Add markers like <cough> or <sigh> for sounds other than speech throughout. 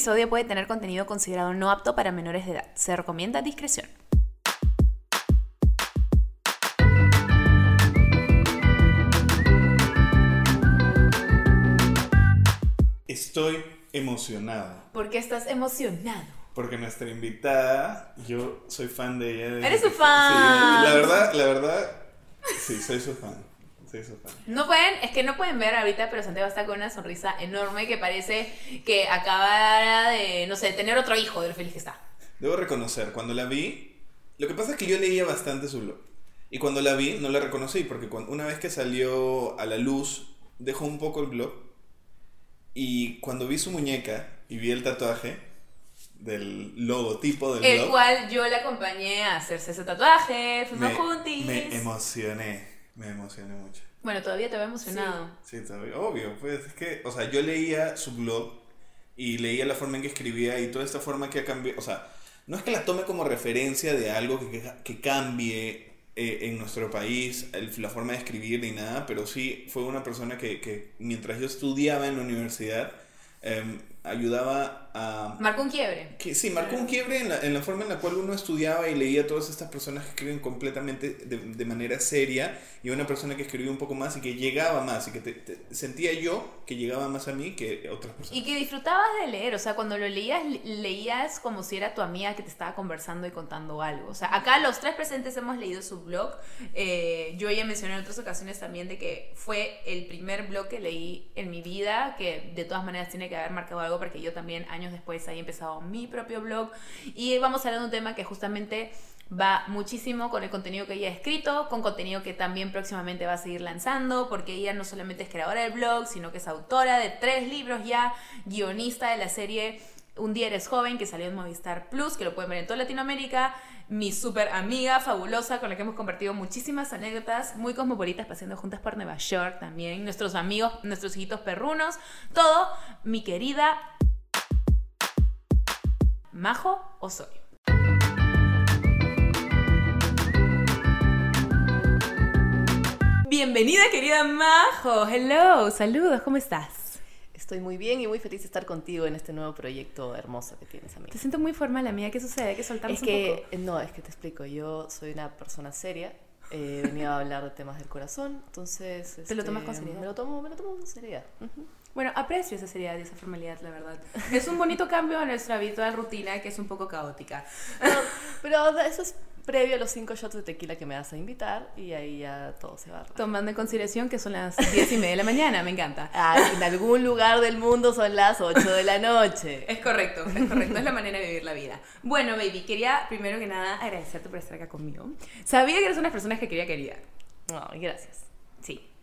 episodio puede tener contenido considerado no apto para menores de edad. Se recomienda discreción. Estoy emocionado. ¿Por qué estás emocionado? Porque nuestra invitada, yo soy fan de ella. desde ¡Eres su fan! Sí, la verdad, la verdad, sí, soy su fan. Soy su fan. No pueden, es que no pueden ver ahorita, pero Santiago está con una sonrisa enorme que parece que acabara de, no sé, tener otro hijo de lo feliz que está. Debo reconocer, cuando la vi, lo que pasa es que yo leía bastante su blog. Y cuando la vi, no la reconocí, porque cuando- una vez que salió a la luz, dejó un poco el blog. Y cuando vi su muñeca y vi el tatuaje del logotipo del El blog, cual yo le acompañé a hacerse ese tatuaje, fuimos me, juntis. me emocioné, me emocioné mucho. Bueno, todavía te veo emocionado. Sí, todavía- obvio, pues es que, o sea, yo leía su blog y leía la forma en que escribía y toda esta forma que ha cambiado, o sea, no es que la tome como referencia de algo que, que, que cambie eh, en nuestro país, el- la forma de escribir ni nada, pero sí fue una persona que, que mientras yo estudiaba en la universidad, em, ayudaba a... Marcó un quiebre. Que, sí, marcó un quiebre en la, en la forma en la cual uno estudiaba y leía a todas estas personas que escriben completamente de, de manera seria y una persona que escribía un poco más y que llegaba más y que te- te- sentía yo que llegaba más a mí que otras personas. Y que disfrutabas de leer, o sea, cuando lo leías, le- leías como si era tu amiga que te estaba conversando y contando algo. O sea, acá los tres presentes hemos leído su blog. Eh, yo ya mencioné en otras ocasiones también de que fue el primer blog que leí en mi vida, que de todas maneras tiene que haber marcado algo porque yo también años después haya empezado mi propio blog. Y vamos a hablar de un tema que justamente va muchísimo con el contenido que ella ha escrito, con contenido que también próximamente va a seguir lanzando, porque ella no solamente es creadora del blog, sino que es autora de tres libros ya, guionista de la serie Un día eres joven, que salió en Movistar Plus, que lo pueden ver en toda Latinoamérica, mi super amiga fabulosa, con la que hemos compartido muchísimas anécdotas, muy cosmopolitas, paseando juntas por Nueva York también, nuestros amigos, nuestros hijitos perrunos, todo, mi querida Majo Osorio. Bienvenida, querida Majo. Hello, saludos, ¿cómo estás? Estoy muy bien y muy feliz de estar contigo en este nuevo proyecto hermoso que tienes, amiga. Te siento muy formal, amiga. ¿Qué sucede? Hay que soltarnos Es un que, poco. eh, no, es que te explico, yo soy una persona seria, eh, venía a hablar de temas del corazón, entonces... ¿Te lo este, tomas con seriedad? Me lo tomo, me lo tomo con seriedad. Bueno, aprecio esa seriedad y esa formalidad, la verdad. Es un bonito cambio a nuestra habitual rutina que es un poco caótica. No, pero eso es previo a los cinco shots de tequila que me vas a invitar y ahí ya todo se va. Tomando en consideración que son las diez y media de la mañana, me encanta. Ah, en algún lugar del mundo son las 8 de la noche. Es correcto, es correcto, es la manera de vivir la vida. Bueno, baby, quería primero que nada agradecerte por estar acá conmigo. Sabía que eres una persona que quería querida. No, gracias.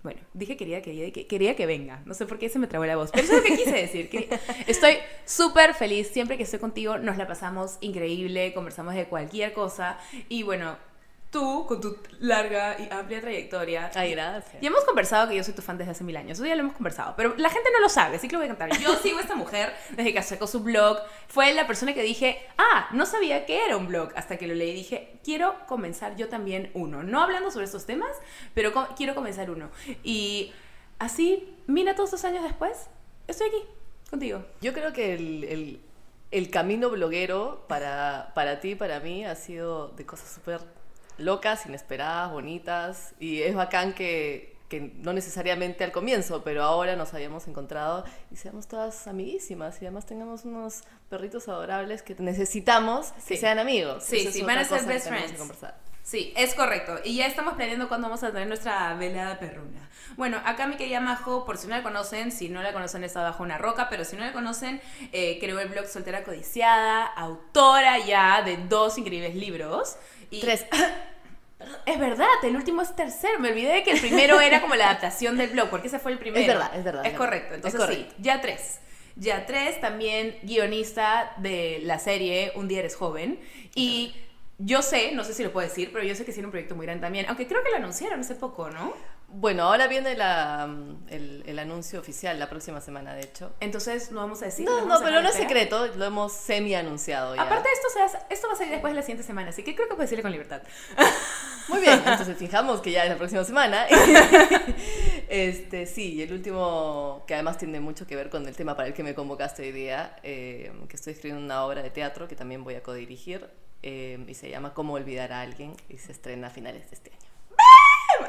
Bueno, dije quería, quería, que quería que venga. No sé por qué se me trabó la voz, pero eso es lo que quise decir. Estoy súper feliz. Siempre que estoy contigo nos la pasamos increíble, conversamos de cualquier cosa. Y bueno, tú, con tu larga y amplia trayectoria. Ay, gracias. Ya hemos conversado que yo soy tu fan desde hace mil años, eso ya lo hemos conversado, pero la gente no lo sabe, así que lo voy a contar. Yo <laughs> sigo a esta mujer desde que sacó su blog, fue la persona que dije, ah, no sabía que era un blog, hasta que lo leí y dije, quiero comenzar yo también uno, no hablando sobre estos temas, pero co- quiero comenzar uno. Y así, mira todos estos años después, estoy aquí, contigo. Yo creo que el, el- el camino bloguero para, para ti y para mí ha sido de cosas súper locas, inesperadas, bonitas. Y es bacán que, que no necesariamente al comienzo, pero ahora nos habíamos encontrado y seamos todas amiguísimas y además tengamos unos perritos adorables que necesitamos que Sí. sean amigos. Sí, Esa sí, van a ser que best que friends. Sí, es correcto. Y ya estamos planeando cuándo vamos a tener nuestra velada perruna. Bueno, acá mi querida Majo, por si no la conocen, si no la conocen está bajo una roca, pero si no la conocen, eh, creó el blog Soltera Codiciada, autora ya de dos increíbles libros. Y Tres. <coughs> Es verdad, el último es tercero. Me olvidé que el primero <laughs> era como la adaptación del blog, porque ese fue el primero. Es verdad, es verdad, Es es correcto, entonces Es sí, ya tres. Ya tres, también guionista de la serie Un día eres joven. Y yo sé, no sé si lo puedo decir, pero yo sé que tiene un proyecto muy grande también, aunque creo que lo anunciaron hace poco, ¿no? Bueno, ahora viene la, el, el anuncio oficial la próxima semana, de hecho. Entonces no vamos a decir. No, no, pero no es secreto, lo hemos semi-anunciado ya. Aparte, esto, se hace- esto va a salir después de la siguiente semana, así que creo que puedo decirle con libertad. <laughs> Muy bien, entonces fijamos que ya es la próxima semana. <laughs> Este, sí, y el último, que además tiene mucho que ver con el tema para el que me convocaste hoy día, eh, que estoy escribiendo una obra de teatro que también voy a codirigir, eh, y se llama Cómo olvidar a alguien, y se estrena a finales de este año.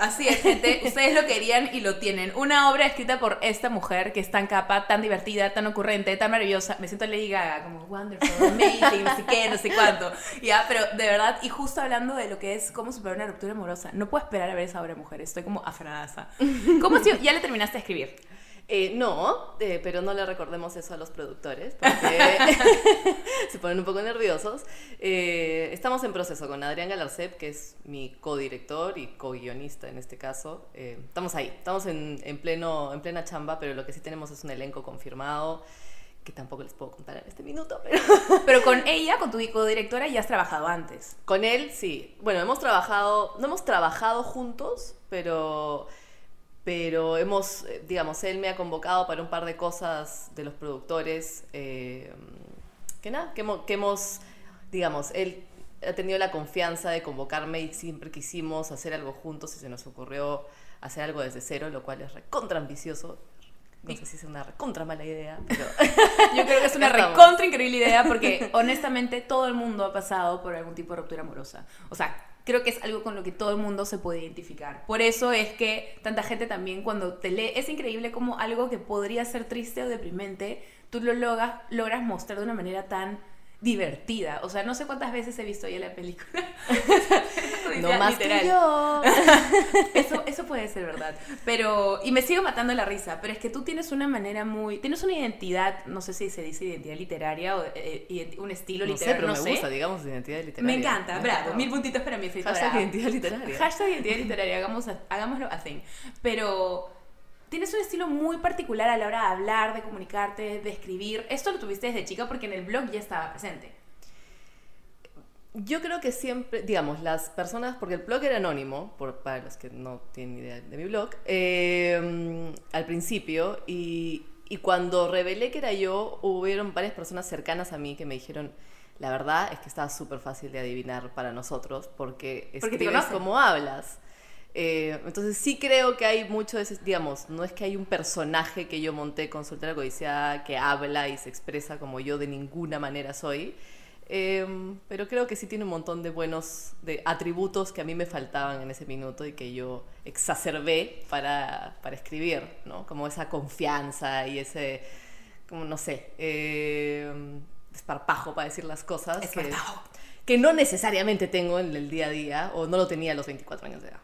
Así es, gente. <laughs> Ustedes lo querían y lo tienen. Una obra escrita por esta mujer que es tan capa, tan divertida, tan ocurrente, tan maravillosa. Me siento Lady Gaga, como wonderful, amazing, no sé qué, no sé cuánto. Ya, pero de verdad, y justo hablando de lo que es cómo superar una ruptura amorosa, no puedo esperar a ver esa obra, mujer. Estoy como afanada. ¿Cómo si ya le terminaste de escribir? Eh, no, eh, pero no le recordemos eso a los productores porque <laughs> se ponen un poco nerviosos. Eh, estamos en proceso con Adrián Galarcep, que es mi codirector y co-guionista en este caso. estamos ahí, estamos en, en, pleno, en plena chamba, pero lo que sí tenemos es un elenco confirmado que tampoco les puedo contar en este minuto, pero... <laughs> pero con ella, con tu codirectora, ya has trabajado antes. Con él, sí. Bueno, hemos trabajado, no hemos trabajado juntos, pero pero hemos, eh, digamos, él me ha convocado para un par de cosas de los productores, eh, que nada, que hemos, digamos, él ha tenido la confianza de convocarme y siempre quisimos hacer algo juntos y se nos ocurrió hacer algo desde cero, lo cual es recontra ambicioso. No sé si es una recontra mala idea, pero... <laughs> Yo creo que es una recontra increíble idea porque honestamente todo el mundo ha pasado por algún tipo de ruptura amorosa. O sea, creo que es algo con lo que todo el mundo se puede identificar. Por eso es que tanta gente también cuando te lee, es increíble como algo que podría ser triste o deprimente, tú lo logras, logras mostrar de una manera tan divertida. O sea, no sé cuántas veces he visto ya la película. <laughs> no más que yo. <laughs> eso, eso puede ser verdad. Pero, y me sigo matando la risa, pero es que tú tienes una manera muy, tienes una identidad, no sé si se dice identidad literaria o eh, un estilo literario. no pero me gusta, digamos, identidad literaria. Me encanta, bravo. Mil puntitos para mi escritora. Hashtag identidad literaria. Hashtag identidad literaria, hagamos, hagámoslo así. Pero tienes un estilo muy particular a la hora de hablar, de comunicarte, de escribir. Esto lo tuviste desde chica porque en el blog ya estaba presente. Yo creo que siempre, digamos, las personas, porque el blog era anónimo, por, para los que no tienen idea de mi blog, eh, al principio, y, y, cuando revelé que era yo, hubieron varias personas cercanas a mí que me dijeron, la verdad es que estaba súper fácil de adivinar para nosotros, porque escribes como hablas. Eh, entonces sí creo que hay mucho de ese, digamos, no es que hay un personaje que yo monté con Soltera Codiciada que habla y se expresa como yo de ninguna manera soy, em, pero creo que sí tiene un montón de buenos de atributos que a mí me faltaban en ese minuto y que yo exacerbé para, para escribir, ¿no? Como esa confianza y ese, como no sé, eh, esparpajo para decir las cosas. Que, que no necesariamente tengo en el día a día o no lo tenía a los 24 años de edad.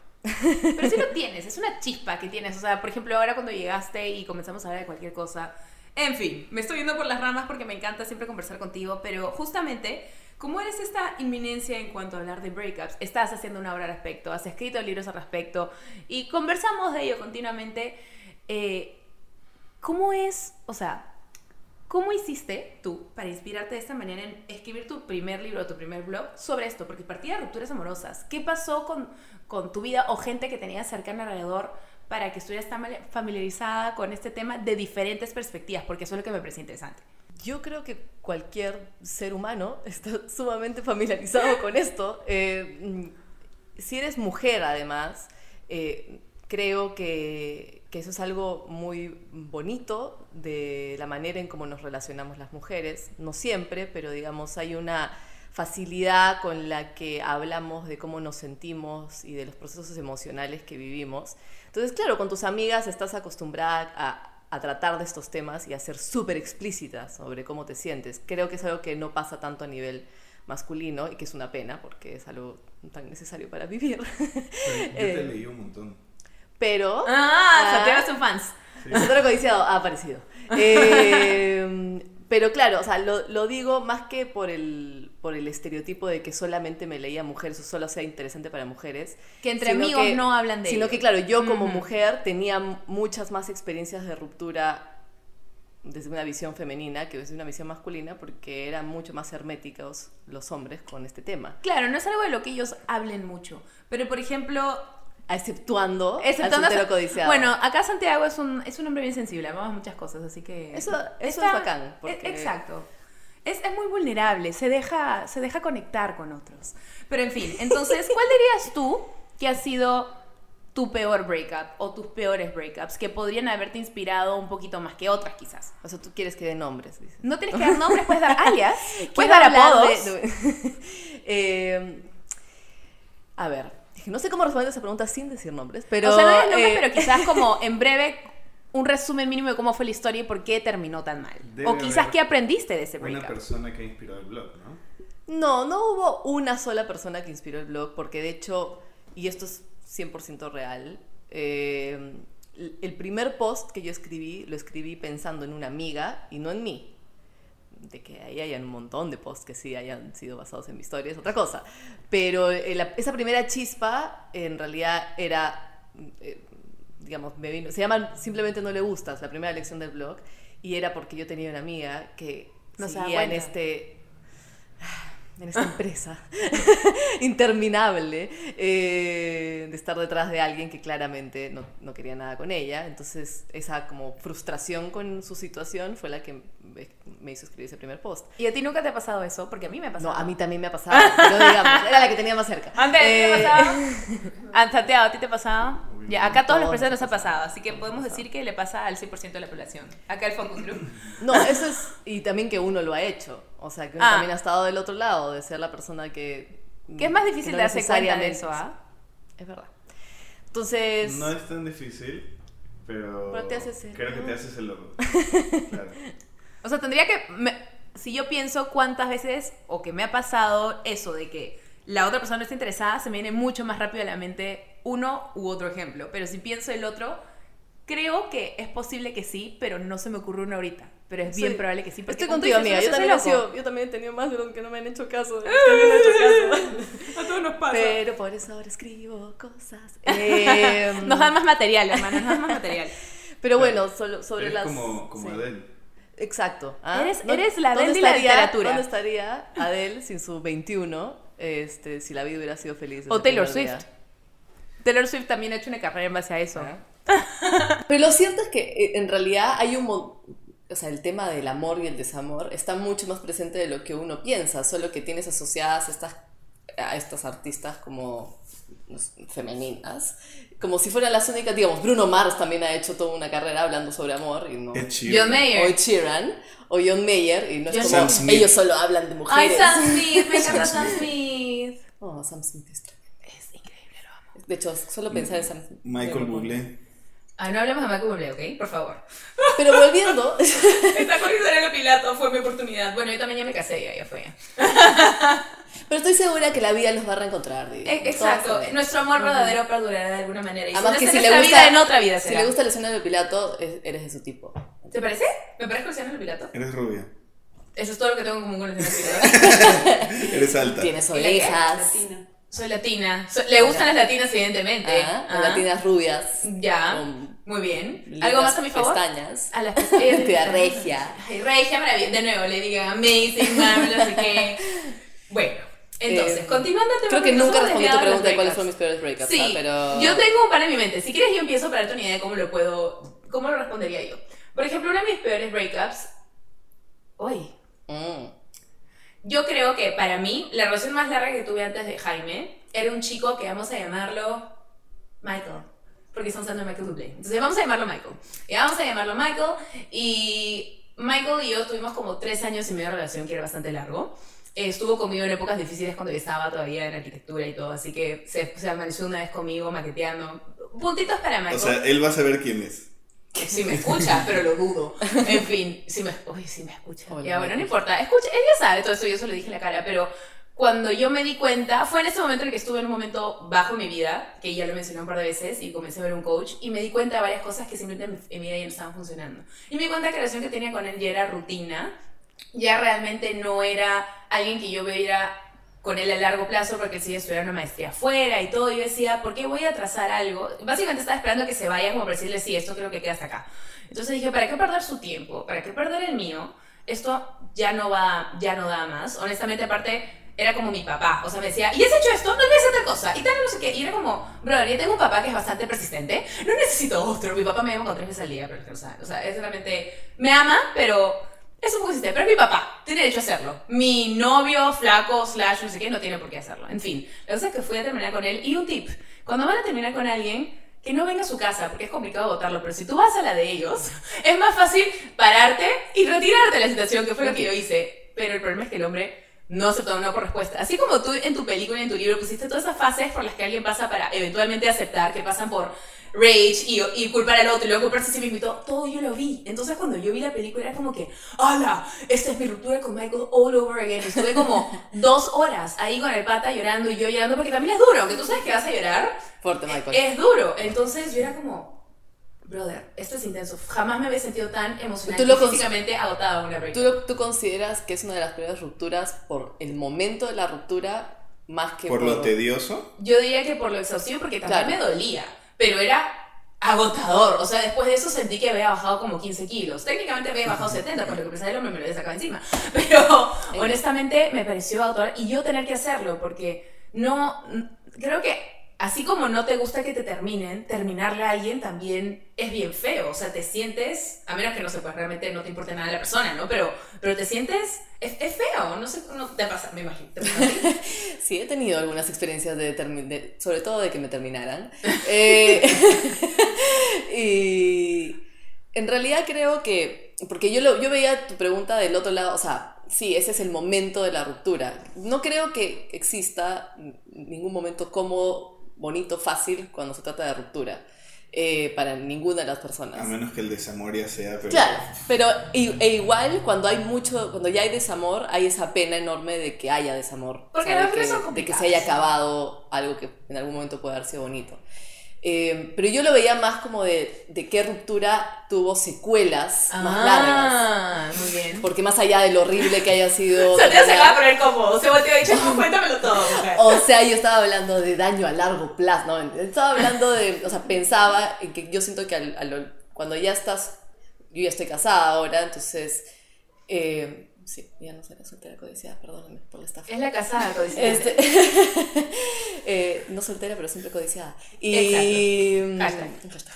Pero sí lo tienes, es una chispa que tienes. O sea, por ejemplo, ahora cuando llegaste y comenzamos a hablar de cualquier cosa. En fin, me estoy yendo por las ramas porque me encanta siempre conversar contigo, pero justamente, como eres esta inminencia en cuanto a hablar de breakups, estás haciendo una obra al respecto, has escrito libros al respecto y conversamos de ello continuamente. Eh, ¿Cómo es, o sea, ¿Cómo hiciste tú para inspirarte de esta manera en escribir tu primer libro, tu primer blog sobre esto? Porque partía de rupturas amorosas. ¿Qué pasó con, con tu vida o gente que tenías cercana alrededor para que estuvieras tan familiarizada con este tema de diferentes perspectivas? Porque eso es lo que me parece interesante. Yo creo que cualquier ser humano <laughs> está sumamente familiarizado con esto. Eh, si eres mujer, además, eh, creo que, que, eso es algo muy bonito de la manera en cómo nos relacionamos las mujeres. No siempre, pero digamos, hay una facilidad con la que hablamos de cómo nos sentimos y de los procesos emocionales que vivimos. Entonces, claro, con tus amigas estás acostumbrada a, tratar de estos temas y a ser súper explícita sobre cómo te sientes. Creo que es algo que no pasa tanto a nivel masculino y que es una pena porque es algo tan necesario para vivir. yo te <laughs> eh, leí un montón. Pero... Ah, Santiago son fans. Sí. Codiciado ha aparecido. Eh, pero claro, o sea, lo, lo, digo más que por el, por el estereotipo de que solamente me leía mujeres o solo sea interesante para mujeres. Que entre amigos no hablan de Sino que, claro, yo como mujer tenía muchas más experiencias de ruptura desde una visión femenina que desde una visión masculina porque eran mucho más herméticos los hombres con este tema. Claro, no es algo de lo que ellos hablen mucho. Pero, por ejemplo, exceptuando, exceptuando al codiciado. Bueno, acá Santiago es un, es un hombre bien sensible, amamos muchas cosas, así que... Eso, eso es bacán. E, exacto. Es, es, muy vulnerable, se deja, se deja conectar con otros. Pero en fin, entonces, ¿cuál dirías tú que ha sido tu peor breakup o tus peores breakups que podrían haberte inspirado un poquito más que otras quizás. O sea, tú quieres que dé nombres, dices. No tienes que dar nombres, puedes dar alias, <laughs> puedes dar apodos. de- <laughs> Eh, a ver, no sé cómo responder esa pregunta sin decir nombres, pero... o sea, no nombres, eh, pero quizás <laughs> como en breve un resumen mínimo de cómo fue la historia y por qué terminó tan mal. Debe o quizás qué aprendiste de ese Una breakup. persona que inspiró el blog, ¿no? No, no hubo una sola persona que inspiró el blog, porque de hecho, y esto es 100% real, eh, el primer post que yo escribí, lo escribí pensando en una amiga y no en mí. De que ahí hayan un montón de posts que sí hayan sido basados en mi historia, es otra cosa. Pero eh, la- esa primera chispa en realidad era, eh, digamos, me vino, se llama Simplemente no le gustas, la primera lección del blog, y era porque yo tenía una amiga que No seguía en este en esta empresa <laughs> interminable eh, de estar detrás de alguien que claramente no, no quería nada con ella. Entonces, esa como frustración con su situación fue la que me, hizo escribir ese primer post. ¿Y a ti nunca te ha pasado eso? Porque a mí me ha pasado. No, a mí también me ha pasado, pero digamos, era la que tenía más cerca. Antes, ¿te Eh, ha pasado? <laughs> Ah, Santiago, ¿a ti te ha pasado? Uy, Ya, acá a todos los todos presentes nos nos ha pasado, así que podemos decir que le pasa al 100% de la población. Acá el Focus Group. No, eso es. Y también que uno lo ha hecho. O sea, que uno Ah. también ha estado del otro lado, de ser la persona que. Que es más difícil no de darse cuenta de eso, ¿ah? Es verdad. Entonces. No es tan difícil, pero. Pero te haces el- Creo que te haces el loco. <laughs> Claro. O sea, tendría que. me- si yo pienso cuántas veces, o que me ha pasado eso de que la otra persona no está interesada, se me viene mucho más rápido a la mente uno u otro ejemplo. Pero si pienso el otro, creo que es posible que sí, pero no se me ocurre uno ahorita. Pero es bien Sí. probable que sí. porque Estoy contigo, amiga. Yo también, sido- yo también he tenido más de los que no me han hecho caso. que me han hecho caso. <laughs> A todos nos pasa. Pero por eso ahora escribo cosas. Eh, <laughs> Nos dan más material, hermano, nos dan más material. Pero bueno, solo, sobre Eres las. como, como sí. Adele. Exacto. ¿ah? Eres- ¿Dó- eres la Adele de la literatura. ¿Dónde estaría Adele sin su 21? Este, si la vida hubiera sido feliz. O Taylor Swift. día? Taylor Swift también ha hecho una carrera en base a eso. <laughs> Pero lo cierto es que eh, en realidad hay un... O sea, el tema del amor y el desamor está mucho más presente de lo que uno piensa, solo que tienes asociadas estas, a estas artistas como femeninas, como si fueran las únicas, digamos, Bruno Mars también ha hecho toda una carrera hablando sobre amor y no... John. O Mayer. Ed Sheeran, o John Mayer, y no es John como Sam Smith. ellos solo hablan de Ay, mujeres. Sam Smith, me <laughs> encanta Sam Smith. Oh, Sam Smith es tremendo. Es increíble, lo amo. De hecho, solo pensar en Sam Smith. Michael Bublé. Ah, no hablemos de Michael Bublé, ¿ok? Por favor. Pero volviendo, <laughs> Esta con Pilato fue mi oportunidad. Bueno, yo también ya me casé, ya, ya fue. <laughs> pero estoy segura que la vida los va a reencontrar. digo. Eh, Exacto, nuestro amor verdadero perdurará de alguna manera. Y si Además no que si le gusta, vida, en otra vida si será. le gusta escenario de Pilato, es- eres de su tipo. ¿Te parece? ¿Me parece Luciano Pilato? Eres rubia. Eso es todo lo que tengo en común con Luciano Pilato. <laughs> Eres alta. Tienes orejas, Latina. Soy latina. Le gustan las latinas, evidentemente. ah, Ah. latinas rubias, Ya. Muy bien. ¿Algo más a mi favor? pestañas. A las pestañas. <laughs> Regia. Ay, regia, maravillosa. De nuevo, le digan amazing, marvelous, no sé qué. Bueno, entonces, Eh, continuando el tema. Creo que nunca respondí a tu pregunta de cuáles fueron mis peores breakups, Sí, ¿ah? pero... yo tengo un par en mi mente. Si quieres, yo empiezo para darte una idea de cómo lo puedo. ¿Cómo lo respondería yo? Por ejemplo, uno de mis peores breakups. Uy. Mm. Yo creo que para mí, la relación más larga que tuve antes de Jaime era un chico que vamos a llamarlo Michael. Porque estamos hablando de Michael Bublé. Entonces vamos a llamarlo Michael. Y vamos a llamarlo Michael. Y Michael y yo tuvimos como tres años y medio de relación, que era bastante largo. Eh, estuvo conmigo en épocas difíciles cuando yo estaba todavía en arquitectura y todo. Así que se, se amaneció una vez conmigo maqueteando. Puntitos para Michael. O sea, él va a saber quién es. Si me escucha, pero lo dudo. En fin, si me, uy, si me escucha. Hola, ya, bueno, no importa. Escucha, él ya sabe todo eso, yo se lo dije en la cara, pero cuando yo me di cuenta, fue en ese momento en el que estuve en un momento bajo en mi vida, que ya lo mencioné un par de veces, y comencé a ver un coach, y me di cuenta de varias cosas que simplemente en mi vida ya no estaban funcionando. Y me di cuenta que la relación que tenía con él ya era rutina, ya realmente no era alguien que yo veía con él a largo plazo porque él sigue estudiando una maestría afuera y todo. Y yo decía, ¿por qué voy a trazar algo? Básicamente estaba esperando que se vaya como para decirle, sí, esto creo que queda hasta acá. Entonces dije, ¿para qué perder su tiempo? ¿Para qué perder el mío? Esto ya no va, ya no da más. Honestamente, aparte, era como mi papá. O sea, me decía, ¿y has hecho esto? No hacer tal cosa. Y tal, no sé qué. Y era como, brother, yo tengo un papá que es bastante persistente. No necesito otro. Mi papá me llama con tres veces al día, pero. O sea, es realmente, me ama, pero es un poco insistente, pero mi papá, tiene derecho a hacerlo. Mi novio, flaco, slash, no sé qué, no tiene por qué hacerlo. En fin, la cosa es que fui a terminar con él. Y un tip, cuando van a terminar con alguien, que no venga a su casa, porque es complicado votarlo, pero si tú vas a la de ellos, <laughs> es más fácil pararte y retirarte de la situación, que fue lo que yo hice. Pero el problema es que el hombre no aceptó una por respuesta. Así como tú en tu película y en tu libro pusiste todas esas fases por las que alguien pasa para eventualmente aceptar, que pasan por rage y, y culpar al otro y luego culparse a sí mismo y todo, todo yo lo vi. Entonces cuando yo vi la película era como que, ¡Hala! Esta es mi ruptura con Michael all over again. Estuve como <laughs> dos horas ahí con el pata llorando y yo llorando porque también es duro, aunque tú sabes que vas a llorar. Fuerte, Michael. Es duro. Entonces yo era como, brother, esto es intenso. Jamás me había sentido tan emocional Tú lo y físicamente agotada en una ¿Tú, lo- tú consideras que es una de las primeras rupturas por el momento de la ruptura más que Por lo tedioso. Yo diría que por lo exhaustivo porque también Claro. me dolía, pero era agotador. O sea, después de eso sentí que había bajado como 15 kilos. Técnicamente había bajado 70, porque lo que pensaba el hombre me lo había sacado encima. <laughs> Pero honestamente me pareció agotador y yo tener que hacerlo porque no, creo que así como no te gusta que te terminen, terminarle a alguien también es bien feo. O sea, te sientes, a menos que no se pues realmente no te importe nada la persona, ¿no? Pero, pero te sientes, es, es feo, no sé, no te pasa, me imagino. <laughs> Sí, he tenido algunas experiencias de, de- sobre todo de que me terminaran. <laughs> Eh, <laughs> y en realidad creo que, porque yo, lo, yo veía tu pregunta del otro lado, o sea, sí, ese es el momento de la ruptura. No creo que exista ningún momento cómodo, bonito, fácil cuando se trata de ruptura. eh, para ninguna de las personas. A menos que el desamor ya sea. Pero... Claro, pero i- e igual cuando hay mucho, cuando ya hay desamor, hay esa pena enorme de que haya desamor. Porque de las que, relaciones son de que se haya acabado algo que en algún momento puede haber sido bonito. Eh, pero yo lo veía más como de, de qué ruptura tuvo secuelas más largas. Porque más allá de lo horrible que haya sido... <laughs> Santiago se acaba de poner como, se volteó y dicho, "No, cuéntamelo todo. mujer". O sea, yo estaba hablando de daño a largo plazo, ¿no? Estaba hablando de, o sea, pensaba en que yo siento que al- al- cuando ya estás, yo ya estoy casada ahora, entonces, eh, sí, ya no soy la soltera codiciada, perdónenme por la estafa. Es la casada, codiciada. Este, <laughs> eh, no soltera, pero siempre codiciada. Y, Hashtag. Hashtag.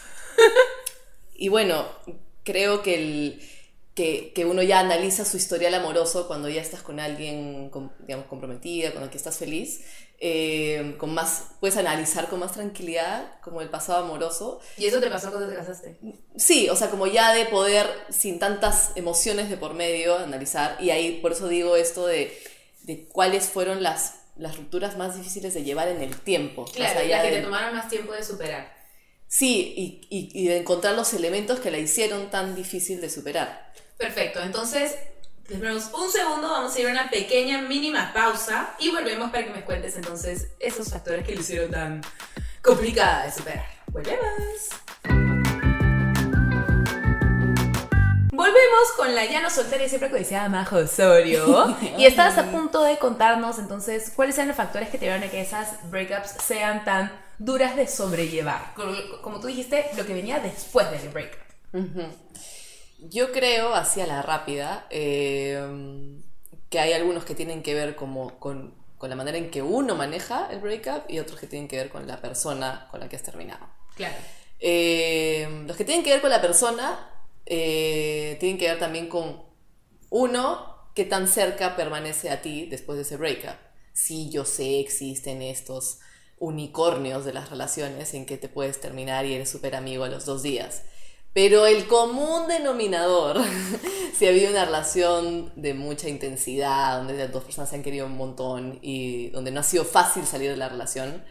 y bueno, creo que, el, que, que uno ya analiza su historial amoroso cuando ya estás con alguien, com- digamos, comprometida, con el que estás feliz. eh, con más, puedes analizar con más tranquilidad como el pasado amoroso. ¿Y eso te pasó cuando te casaste? Sí, o sea, como ya de poder, sin tantas emociones de por medio, analizar. Y ahí, por eso digo esto de, de cuáles fueron las, las rupturas más difíciles de llevar en el tiempo. Claro, las que de- te tomaron más tiempo de superar. Sí, y, y, y de encontrar los elementos que la hicieron tan difícil de superar. Perfecto, entonces, esperamos un segundo, vamos a ir a una pequeña, mínima pausa y volvemos para que me cuentes entonces esos factores que lo hicieron tan complicada de superar. Volvemos. Volvemos con la ya no soltera y siempre codiciada Majo Osorio. <laughs> y estabas a punto de contarnos entonces cuáles eran los factores que te llevaron a que esas breakups sean tan duras de sobrellevar. Como, como tú dijiste, lo que venía después del breakup. Yo creo, así a la rápida, eh, que hay algunos que tienen que ver como con, con la manera en que uno maneja el breakup y otros que tienen que ver con la persona con la que has terminado. Claro. Eh, los que tienen que ver con la persona eh, tienen que ver también con uno, qué tan cerca permanece a ti después de ese breakup. Sí, yo sé, existen estos unicornios de las relaciones en que te puedes terminar y eres súper amigo a los dos días. Pero el común denominador, <laughs> si ha habido una relación de mucha intensidad, donde las dos personas se han querido un montón y donde no ha sido fácil salir de la relación,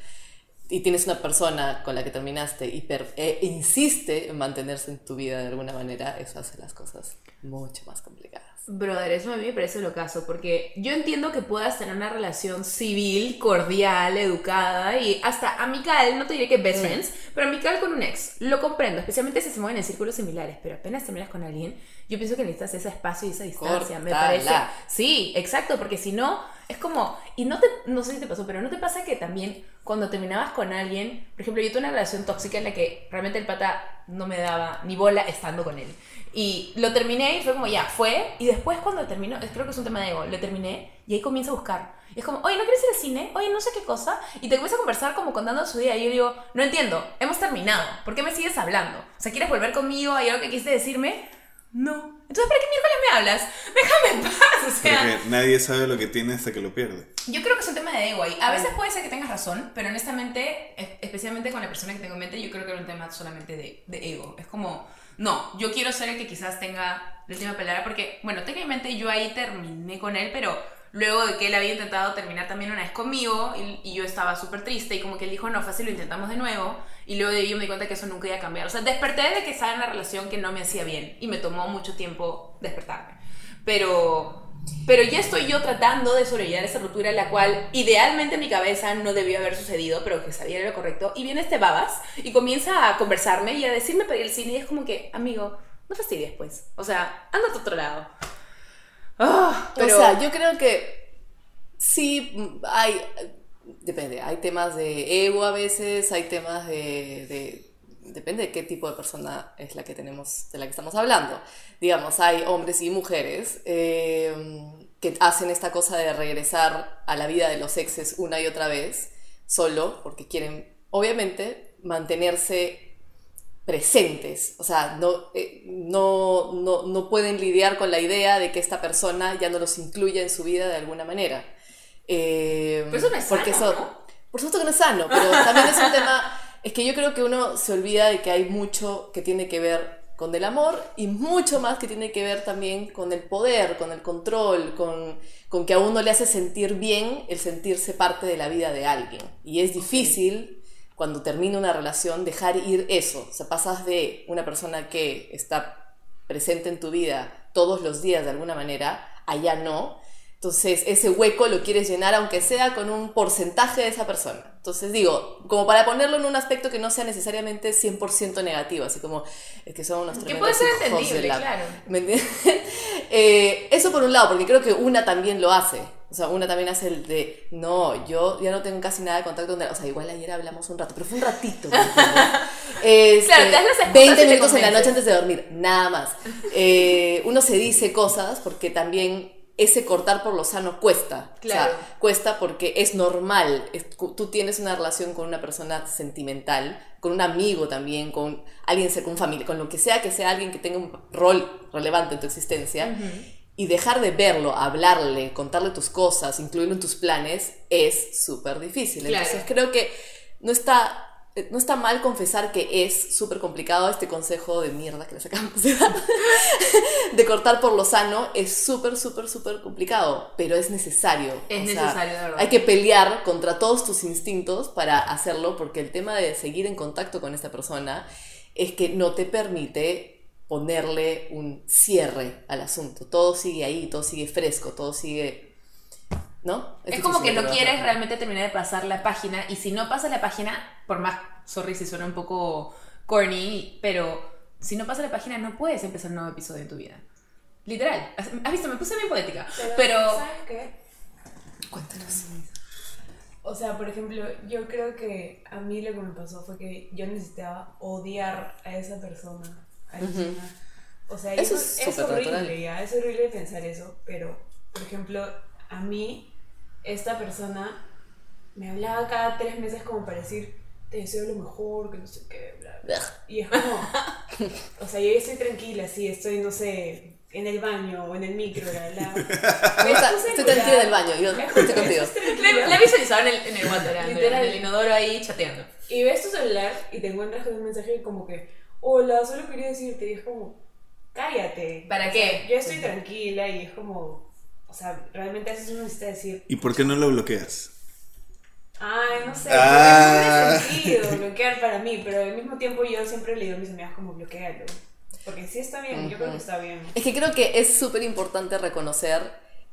y tienes una persona con la que terminaste y e insiste en mantenerse en tu vida de alguna manera, eso hace las cosas mucho más complicadas. Brother, eso a mí me parece lo caso, porque yo entiendo que puedas tener una relación civil, cordial, educada y hasta amical, no te diré que best friends, pero amical con un ex. Lo comprendo, especialmente si se mueven en círculos similares, pero apenas terminas con alguien, yo pienso que necesitas ese espacio y esa distancia. Me Cortala. parece. Sí, exacto, porque si no, es como. Y no te. No sé si te pasó, pero ¿no te pasa que también cuando terminabas con alguien, por ejemplo, yo tuve una relación tóxica en la que realmente el pata no me daba ni bola estando con él. Y lo terminé y fue como, ya, fue. Y después cuando terminó, es- creo que es un tema de ego, lo terminé y ahí comienza a buscar. Y es como, oye, ¿no quieres ir al cine? Oye, no sé qué cosa. Y te comienza a conversar como contando su día. Y yo digo, no entiendo, hemos terminado. ¿Por qué me sigues hablando? O sea, ¿quieres volver conmigo? ¿Hay algo que quisiste decirme? No. Entonces, ¿para qué miércoles me hablas? Déjame en paz, o sea... Porque nadie sabe lo que tiene hasta que lo pierde. Yo creo que es un tema de ego ahí. A veces puede ser que tengas razón, pero honestamente, es- especialmente con la persona que tengo en mente, yo creo que era un tema solamente de, de ego. Es como, no, yo quiero ser el que quizás tenga la última palabra, porque, bueno, técnicamente yo ahí terminé con él, pero luego de que él había intentado terminar también una vez conmigo y, y yo estaba súper triste y como que él dijo, no, fácil, lo intentamos de nuevo. Y luego de ahí yo me di cuenta que eso nunca iba a cambiar. O sea, desperté de que estaba en una relación que no me hacía bien y me tomó mucho tiempo despertarme. Pero pero ya estoy yo tratando de sobrellevar esa ruptura, la cual idealmente en mi cabeza no debió haber sucedido, pero que sabía era lo correcto. Y viene este babas y comienza a conversarme y a decirme para ir al cine. Y es como que, amigo, no fastidies, pues. O sea, anda a otro lado. Ah, pero, O sea, yo creo que sí hay, depende, hay temas de ego a veces, hay temas de, de- depende de qué tipo de persona es la que tenemos, de la que estamos hablando. Digamos, hay hombres y mujeres eh, que hacen esta cosa de regresar a la vida de los exes una y otra vez, solo porque quieren, obviamente, mantenerse presentes, o sea, no, eh, no, no, no pueden lidiar con la idea de que esta persona ya no los incluya en su vida de alguna manera. Eh, Pero eso no es porque sano, eso- ¿no? Por supuesto que no es sano, pero también es un tema, es que yo creo que uno se olvida de que hay mucho que tiene que ver con el amor y mucho más que tiene que ver también con el poder, con el control, con, con que a uno le hace sentir bien el sentirse parte de la vida de alguien. Y es difícil cuando termina una relación dejar ir eso. O sea, pasas de una persona que está presente en tu vida todos los días de alguna manera, allá no. Entonces, ese hueco lo quieres llenar aunque sea con un porcentaje de esa persona. Entonces, digo, como para ponerlo en un aspecto que no sea necesariamente 100% negativo, así como, es que son unos Que puede ser entendible, la- claro. <laughs> ¿Me entiendes? Eh, eso por un lado, porque creo que una también lo hace. O sea, una también hace el de, no, yo ya no tengo casi nada de contacto con él. O sea, igual ayer hablamos un rato, pero fue un ratito. <laughs> Este, Claro, te das las excusas 20 y te minutos en la noche antes de dormir, nada más. <laughs> Eh, uno se dice cosas porque también ese cortar por lo sano cuesta. Claro. O sea, cuesta porque es normal. Es- tú tienes una relación con una persona sentimental, con un amigo también, con alguien, con familia, con lo que sea que sea alguien que tenga un rol relevante en tu existencia. Y dejar de verlo, hablarle, contarle tus cosas, incluirlo en tus planes, es súper difícil. Claro. Entonces creo que no está, no está mal confesar que es súper complicado este consejo de mierda que les acabamos de dar. <laughs> de cortar por lo sano es súper, súper, súper complicado, pero es necesario. Es O sea, necesario, de verdad. Hay que pelear contra todos tus instintos para hacerlo, porque el tema de seguir en contacto con esta persona es que no te permite ponerle un cierre al asunto. Todo sigue ahí, todo sigue fresco, todo sigue... ¿No? Es como que no ¿verdad? quieres realmente terminar de pasar la página y si no pasas la página, por más, sorry si suena un poco corny, pero si no pasas la página no puedes empezar un nuevo episodio en tu vida. Literal. ¿Has visto? Me puse bien poética. Pero... ¿sabes qué? Cuéntanos. O sea, por ejemplo, yo creo que a mí lo que me pasó fue que yo necesitaba odiar a esa persona. A esa persona. O sea, Eso eso es es, horrible, ya, es horrible pensar eso, pero, por ejemplo, a mí, esta persona me hablaba cada tres meses como para decir, te deseo lo mejor, que no sé qué, bla, bla. Y es como, o sea, yo estoy tranquila, sí, estoy, no sé, en el baño o en el micro, bla, bla. <laughs> Estoy tranquila en el baño, yo estoy contigo. La, la visualizaba en el, en el water, en el- Literal. en el inodoro ahí chateando. Y ves tu celular y te encuentras con un mensaje como que, hola, solo quería decirte, y es como, cállate. ¿Para O qué? sea, yo estoy tranquila y es como, o sea, realmente a veces uno necesita decir, ¿Y por qué no lo bloqueas? ay, no sé, Ah. no tiene sentido bloquear para mí, pero al mismo tiempo yo siempre le digo a mis amigas como, bloquealo. Porque sí está bien, yo creo que está bien. Es que creo que es súper importante reconocer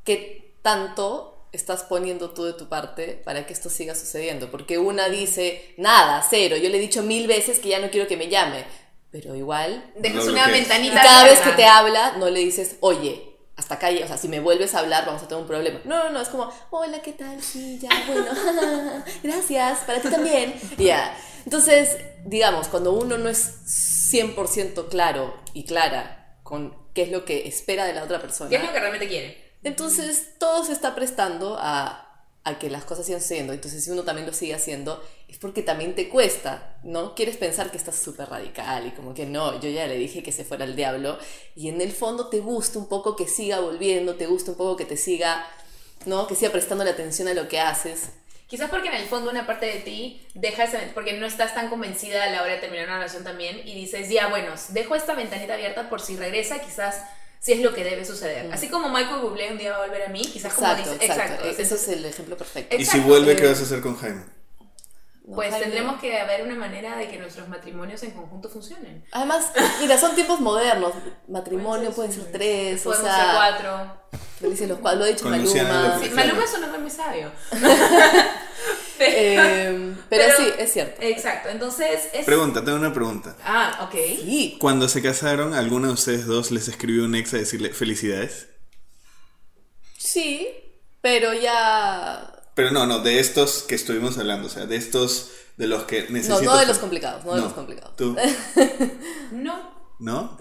que tanto estás poniendo tú de tu parte para que esto siga sucediendo. Porque una dice, nada, cero, yo le he dicho mil veces que ya no quiero que me llame. Pero igual, Dejas Lo una bloqueas. y ventanita cada vez que te habla, no le dices, oye, hasta acá, o sea, si me vuelves a hablar, vamos a tener un problema. No, no, no, es como, hola, ¿qué tal? Sí, ya, bueno, <laughs> gracias, para ti también. <laughs> Ya. Entonces, digamos, cuando uno no es 100% claro y clara con qué es lo que espera de la otra persona, ¿Qué es lo que realmente quiere? entonces todo se está prestando a a que las cosas sigan sucediendo. Entonces, si uno también lo sigue haciendo, es porque también te cuesta, ¿no? Quieres pensar que estás súper radical y como que no, yo ya le dije que se fuera al diablo. Y en el fondo te gusta un poco que siga volviendo, te gusta un poco que te siga, ¿no? Que siga prestando la atención a lo que haces. Quizás porque en el fondo una parte de ti deja ese, porque no estás tan convencida a la hora de terminar una relación también y dices, ya bueno, dejo esta ventanita abierta por si regresa, quizás si es lo que debe suceder. Así como Michael Bublé un día va a volver a mí, quizás como Exacto, dice, exacto. exacto. Ese entonces, es el ejemplo perfecto. Y si Exacto. vuelve, ¿qué vas a hacer con Jaime? ¿no? pues Jaime- tendremos que haber una manera de que nuestros matrimonios en conjunto funcionen. Además, mira, son tiempos modernos. Matrimonio pueden ser tres, o Podemos ser sea, cuatro. felices los cuatro. Lo ha dicho Maluma. Sí, Maluma es un hombre muy sabio. <laughs> Eh, <laughs> pero, Pero- sí, es cierto. Exacto, entonces es... Pregunta, tengo una pregunta. Ah, ok. Sí, Cuando se casaron, ¿alguno de ustedes dos les escribió un ex a decirle felicidades? sí, pero ya... Pero no, no, de estos que estuvimos hablando, o sea, de estos de los que No, necesitas. no de los complicados, no de los complicados. ¿Tú? <laughs> No, ¿No?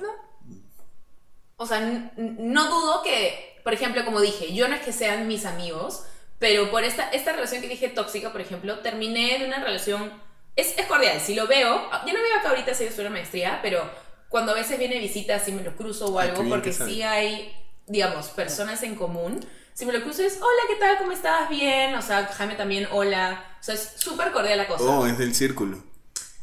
O sea, no dudo que, por ejemplo, como dije, yo no es que sean mis amigos, pero por esta, esta relación que dije tóxica, por ejemplo, terminé de una relación. Es, es cordial, si lo veo, ya no me veo acá ahorita si yo en la maestría, pero cuando a veces viene visita, si me lo cruzo o Ah, algo, bien porque sí hay, digamos, personas en común. Si me lo cruzo es, hola, ¿qué tal? ¿Cómo estás? Bien. O sea, Jaime también, hola. O sea, es súper cordial la cosa. Oh, es del círculo.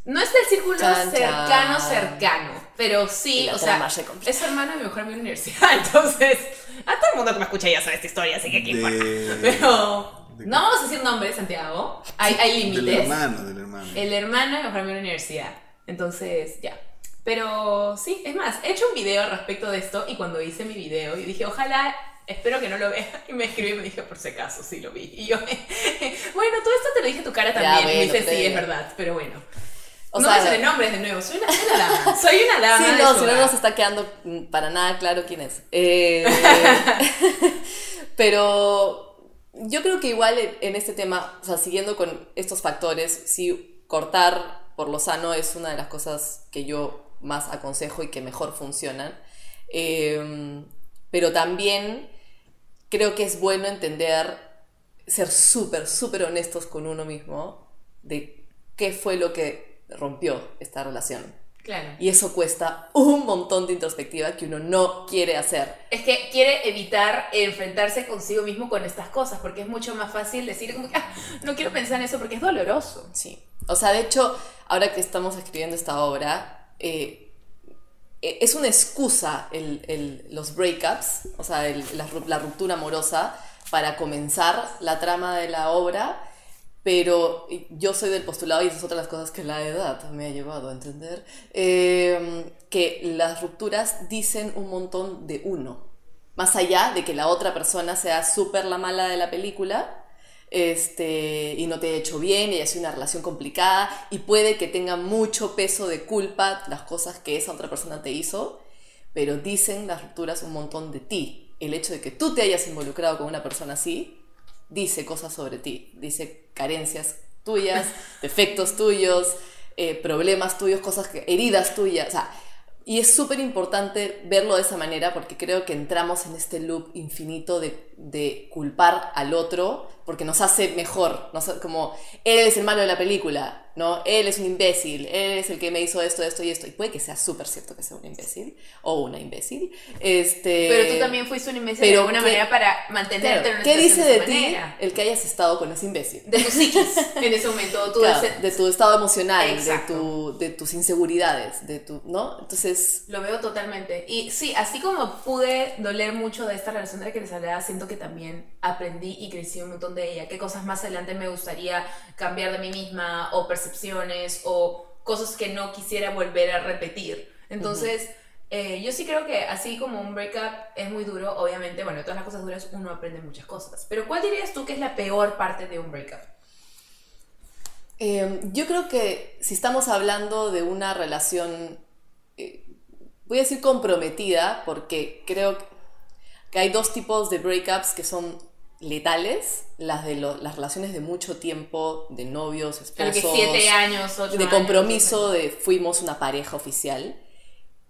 No es del círculo Chan, cercano, chan. cercano, pero Y sí, o sea, es hermano de mi mejor amigo de la universidad, <laughs> entonces, a todo el mundo que me escucha ya sabe esta historia, así que qué importa. De- Pero, de- no vamos a decir nombres, Santiago, hay, hay Del límites. hermano, del hermano. El hermano de mi mejor amigo de la universidad, entonces, ya. Pero sí, es más, he hecho un video al respecto de esto y cuando hice mi video, y dije, ojalá, espero que no lo vea, <laughs> y me escribió y me dije, por si acaso, sí lo vi. Y yo, <laughs> bueno, todo esto te lo dije a tu cara Ya, también, y me bueno, dice, sí, es verdad, pero bueno. O no sea, me salen nombres de nuevo, soy una, soy una dama. <laughs> Soy una dama. Sí, no, si no nos está quedando para nada claro quién es. Eh, <laughs> pero yo creo que igual en, en este tema, o sea, siguiendo con estos factores, sí, cortar por lo sano es una de las cosas que yo más aconsejo y que mejor funcionan. Eh, pero también creo que es bueno entender, ser súper, súper honestos con uno mismo de qué fue lo que rompió esta relación. Claro. Y eso cuesta un montón de introspectiva que uno no quiere hacer. Es que quiere evitar enfrentarse consigo mismo con estas cosas, porque es mucho más fácil decir, "Ah, no quiero pensar en eso porque es doloroso. Sí. O sea, de hecho, ahora que estamos escribiendo esta obra, eh, eh, es una excusa el, el- los breakups, o sea, el- la, la ruptura amorosa, para comenzar la trama de la obra. Pero yo soy del postulado, y esas son otras cosas que la edad me ha llevado a entender, eh, que las rupturas dicen un montón de uno. Más allá de que la otra persona sea súper la mala de la película, este, y no te haya hecho bien y haya sido una relación complicada y puede que tenga mucho peso de culpa las cosas que esa otra persona te hizo, pero dicen las rupturas un montón de ti. El hecho de que tú te hayas involucrado con una persona así dice cosas sobre ti, dice carencias tuyas, <laughs> defectos tuyos, eh, problemas tuyos, cosas que, heridas tuyas, o sea, y es súper importante verlo de esa manera porque creo que entramos en este loop infinito de, de culpar al otro porque nos hace mejor, nos como él es el malo de la película, ¿no? Él es un imbécil, él es el que me hizo esto, esto y esto. Y puede que sea súper cierto que sea un imbécil o una imbécil. Este, Pero tú también fuiste un imbécil de pero alguna ¿qué- manera para mantenerte Claro, en una ¿Qué dice de esa ti manera. el que hayas estado con ese imbécil? De tu psiquis en ese momento. Claro, de tu estado emocional, de, tu, de tus inseguridades, de tu, ¿no? Entonces, Lo veo totalmente. Y sí, así como pude doler mucho de esta relación de la que les hablaba, siento que también aprendí y crecí un montón de ella. ¿Qué cosas más adelante me gustaría cambiar de mí misma? O percepciones, o cosas que no quisiera volver a repetir. Entonces, eh, yo sí creo que así como un breakup es muy duro, obviamente, bueno, todas las cosas duras uno aprende muchas cosas. Pero ¿cuál dirías tú que es la peor parte de un breakup? Eh, yo creo que si estamos hablando de una relación, eh, voy a decir comprometida, porque creo que hay dos tipos de breakups que son letales, las de lo- las relaciones de mucho tiempo, de novios, esposos, que siete años, ocho de años, compromiso, de fuimos una pareja oficial.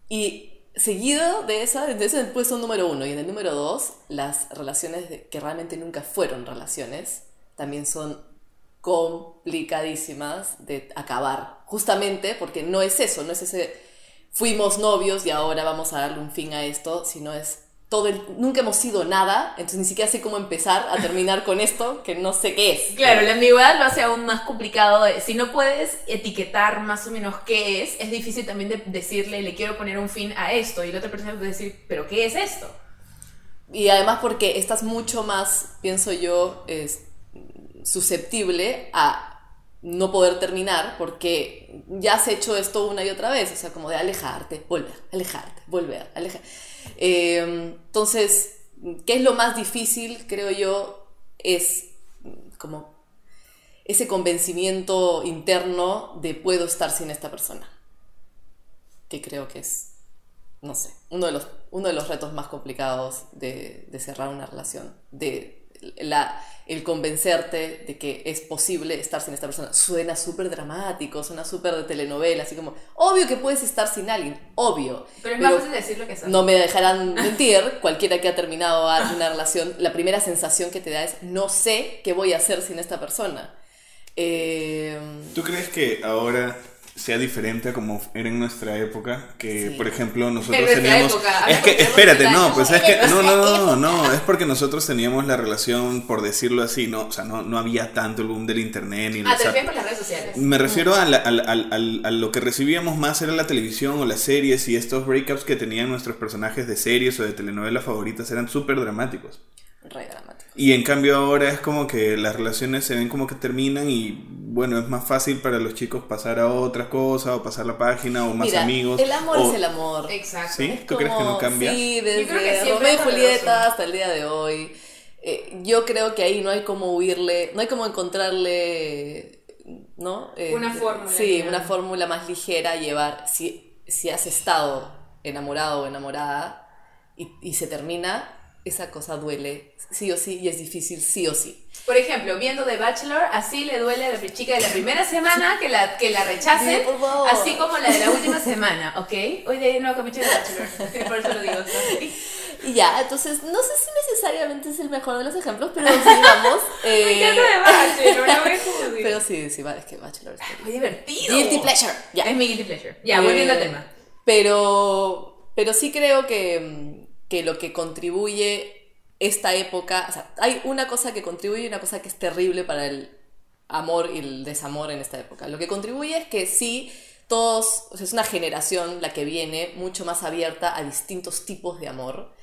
Y seguido de esa, de ese puesto número uno y en el número dos, las relaciones de- que realmente nunca fueron relaciones, también son complicadísimas de acabar. Justamente porque no es eso, no es ese fuimos novios y ahora vamos a darle un fin a esto, sino es todo el, nunca hemos sido nada, entonces ni siquiera sé cómo empezar a terminar con esto, que no sé qué es. Claro, la ambigüedad lo hace aún más complicado. Si no puedes etiquetar más o menos qué es, es difícil también de decirle, le quiero poner un fin a esto. Y la otra persona puede decir, ¿pero qué es esto? Y además porque estás mucho más, pienso yo, es, susceptible a no poder terminar porque ya has hecho esto una y otra vez, o sea, como de alejarte, volver, alejarte, volver, alejar. Eh, entonces, ¿qué es lo más difícil, creo yo? Es como ese convencimiento interno de puedo estar sin esta persona, que creo que es, no sé, uno de los, uno de los retos más complicados de, de cerrar una relación, de la, el convencerte de que es posible estar sin esta persona. Suena súper dramático, suena súper de telenovela, así como, obvio que puedes estar sin alguien, obvio. Pero es más fácil decir lo que es. No me dejarán mentir, cualquiera que ha terminado una relación, la primera sensación que te da es, no sé qué voy a hacer sin esta persona. Eh, ¿Tú crees que ahora sea diferente a como era en nuestra época? Que, Sí. por ejemplo, nosotros teníamos... época, es que, espérate, 30 no, pues es que... No, no, no, no, no, es porque nosotros teníamos la relación, por decirlo así, no, o sea, no, no había tanto el boom del internet ni Ah, te refieres por las redes sociales. Me refiero a, la- al- al- a lo que recibíamos más era la televisión o las series y estos breakups que tenían nuestros personajes de series o de telenovelas favoritas eran súper dramáticos. Re dramático. Y en cambio ahora es como que las relaciones se ven como que terminan y bueno, es más fácil para los chicos pasar a otra cosa o pasar la página o más Mira, amigos. el amor o- es el amor. Exacto. ¿Sí? ¿Tú crees que no cambia? Sí, Yo creo que desde Romeo y Julieta hasta el día de hoy. Eh, yo creo que ahí no hay como huirle, no hay como encontrarle, ¿no? Eh, Una fórmula, Sí, una fórmula más ligera a llevar. Si, si has estado enamorado o enamorada y, y se termina, esa cosa duele sí o sí y es difícil sí o sí. Por ejemplo, viendo The Bachelor, así le duele a la chica de la primera semana que la, que la rechacen, así como la de la última semana, ¿ok? Hoy de me eché The Bachelor, <laughs> por eso lo digo. Y ya, entonces no sé si necesariamente es el mejor de los ejemplos, pero sigamos. <laughs> Me eh, encanta The Bachelor, no me juzgues. pero sí, sí, va, es que Bachelor es Muy divertido. Guilty pleasure. Ya. Es mi guilty pleasure. Ya, Eh, volviendo al tema. Pero, pero sí creo que, mm, que lo que contribuye esta época, hay una cosa que contribuye y una cosa que es terrible para el amor y el desamor en esta época. Lo que contribuye es que sí, todos, o sea, es una generación la que viene mucho más abierta a distintos tipos de amor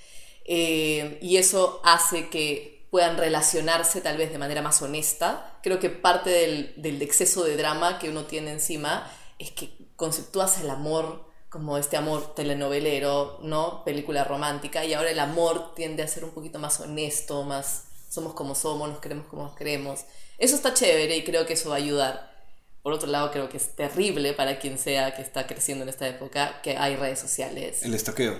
eh, y eso hace que puedan relacionarse tal vez de manera más honesta. Creo que parte del, del exceso de drama que uno tiene encima es que conceptúas el amor como este amor telenovelero, ¿no? Película romántica, y ahora el amor tiende a ser un poquito más honesto, más somos como somos, nos queremos como nos queremos. Eso está chévere y creo que eso va a ayudar. Por otro lado, creo que es terrible para quien sea que está creciendo en esta época que hay redes sociales. El estoqueo.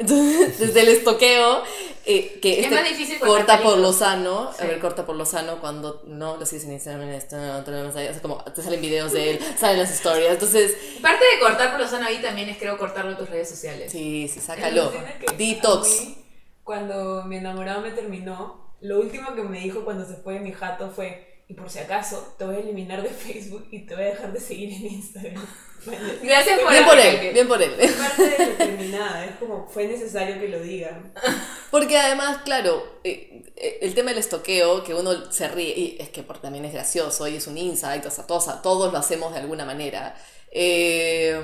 Entonces, desde el estoqueo, eh, que Es este más difícil corta por lo sano, Sí. a ver, corta por lo sano cuando no lo sigues en Instagram, en esto, no, te lo ves ahí, o sea, como te salen videos de él, <laughs> salen las historias, entonces, Parte de cortar por lo sano ahí también es creo cortarlo en tus redes sociales. sí, sí, sácalo. Detox. a mí, cuando mi enamorado me terminó, lo último que me dijo cuando se fue de mi jato fue, y por si acaso, te voy a eliminar de <laughs> Facebook y te voy a dejar de seguir en Instagram. <laughs> Gracias por Bien por el él, bien por él. <laughs> Es parte de la terminada, es como, fue necesario que lo digan. Porque además, claro, eh, eh, el tema del estoqueo, que uno se ríe, y es que por- también es gracioso y es un insight, o sea, todos, todos lo hacemos de alguna manera. Eh,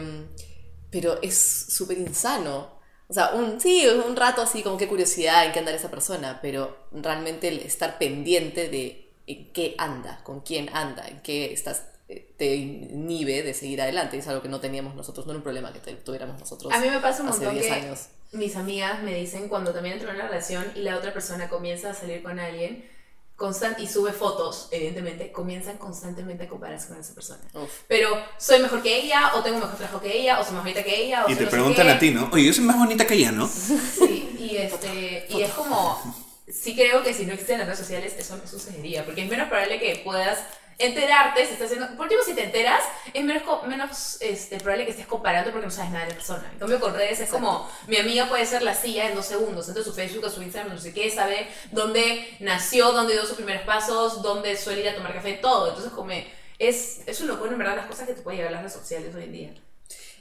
pero es súper insano. O sea, un, sí, un rato así como qué curiosidad en qué andar esa persona, pero realmente el estar pendiente de en qué anda, con quién anda, en qué estás, eh, te inhibe de seguir adelante. Es algo que no teníamos nosotros, no era un problema que te- tuviéramos nosotros A mí me pasa un hace montón 10 que años. mis amigas me dicen cuando también entro en una relación y la otra persona comienza a salir con alguien constant y sube fotos, evidentemente, comienzan constantemente a compararse con esa persona. Uf. Pero soy mejor que ella, o tengo mejor trabajo que ella, o soy más bonita que ella, o Y te no preguntan a ti, ¿no? Oye, yo soy más bonita que ella, ¿no? Sí, y, este, y es como, sí creo que si no existieran las redes sociales eso no sucedería, porque es menos probable que puedas enterarte si estás haciendo. Por último, si te enteras, es menos, menos este, probable que estés comparando porque no sabes nada de la persona. En cambio, con redes es como mi amiga puede ser la CIA en dos segundos. Entonces, su Facebook o su Instagram, no sé qué, sabe dónde nació, dónde dio sus primeros pasos, dónde suele ir a tomar café, todo. Entonces, como es, es un bueno, en verdad, las cosas que te pueden llegar a las redes sociales hoy en día.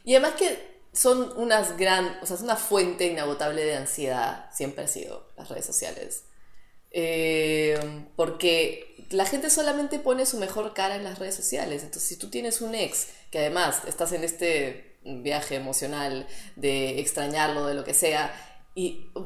Y además que son unas gran, o sea, es una fuente inagotable de ansiedad, siempre ha sido las redes sociales. Eh, porque la gente solamente pone su mejor cara en las redes sociales. Entonces, si tú tienes un ex, que además estás en este viaje emocional de extrañarlo, de lo que sea, y uh,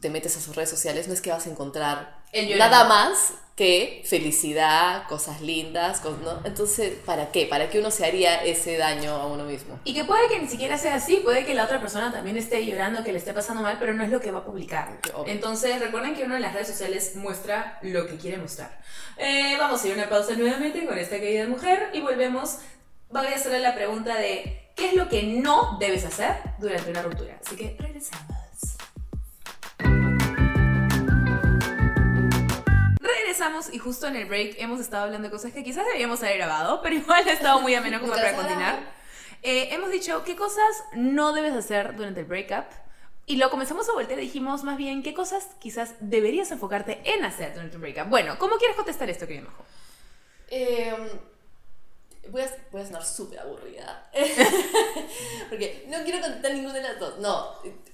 te metes a sus redes sociales, no es que vas a encontrar El nada más que felicidad, cosas lindas, cos- ¿no? Entonces, ¿para qué? ¿Para qué uno se haría ese daño a uno mismo? Y que puede que ni siquiera sea así, puede que la otra persona también esté llorando, que le esté pasando mal, pero no es lo que va a publicar. Obvio. Entonces, recuerden que uno en las redes sociales muestra lo que quiere mostrar. Eh, vamos a ir a una pausa nuevamente con esta querida mujer y volvemos. Voy a hacerle la pregunta de ¿qué es lo que no debes hacer durante una ruptura? Así que regresamos. Regresamos y justo en el break hemos estado hablando de cosas que quizás debíamos haber grabado, pero igual ha estado muy ameno como para continuar. Eh, hemos dicho qué cosas no debes hacer durante el breakup y lo comenzamos a voltear y dijimos más bien qué cosas quizás deberías enfocarte en hacer durante un breakup. Bueno, ¿cómo quieres contestar esto, querido Majo? Eh, voy, a, voy a sonar súper aburrida. <laughs> Porque no quiero contestar ninguna de las dos. No,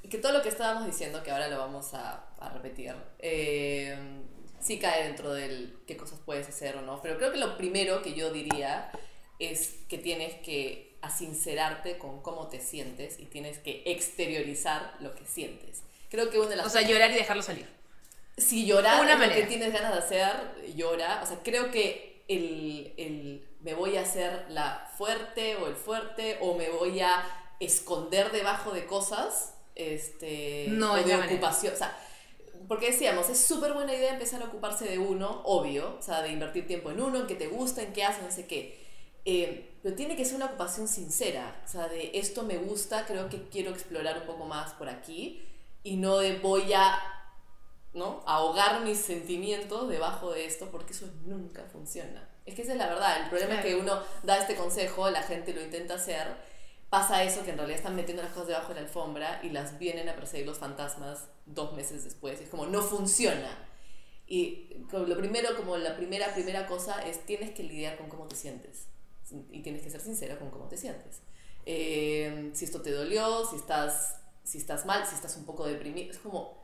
que todo lo que estábamos diciendo, que ahora lo vamos a, a repetir, eh, sí cae dentro del qué cosas puedes hacer o no. Pero creo que lo primero que yo diría es que tienes que asincerarte con cómo te sientes y tienes que exteriorizar lo que sientes. Creo que una de las O sea, llorar y dejarlo salir. si llorar Una es lo que tienes ganas de hacer, llora. O sea, creo que el, el me voy a hacer la fuerte o el fuerte o me voy a esconder debajo de cosas este, No o de manera. ocupación. O sea, porque decíamos, es súper buena idea empezar a ocuparse de uno, obvio, o sea, de invertir tiempo en uno, en que te gusta, en qué haces, no sé qué. Eh, pero tiene que ser una ocupación sincera, o sea, de esto me gusta, creo que quiero explorar un poco más por aquí y no de voy a ¿no? ahogar mis sentimientos debajo de esto porque eso nunca funciona. Es que esa es la verdad, el problema es que Claro. uno da este consejo, la gente lo intenta hacer, pasa eso que en realidad están metiendo las cosas debajo de la alfombra y las vienen a perseguir los fantasmas dos meses después. Es como, no funciona. Y lo primero, como la primera, primera cosa es tienes que lidiar con cómo te sientes. Y tienes que ser sincera con cómo te sientes. Eh, si esto te dolió, si estás, si estás mal, si estás un poco deprimido, es como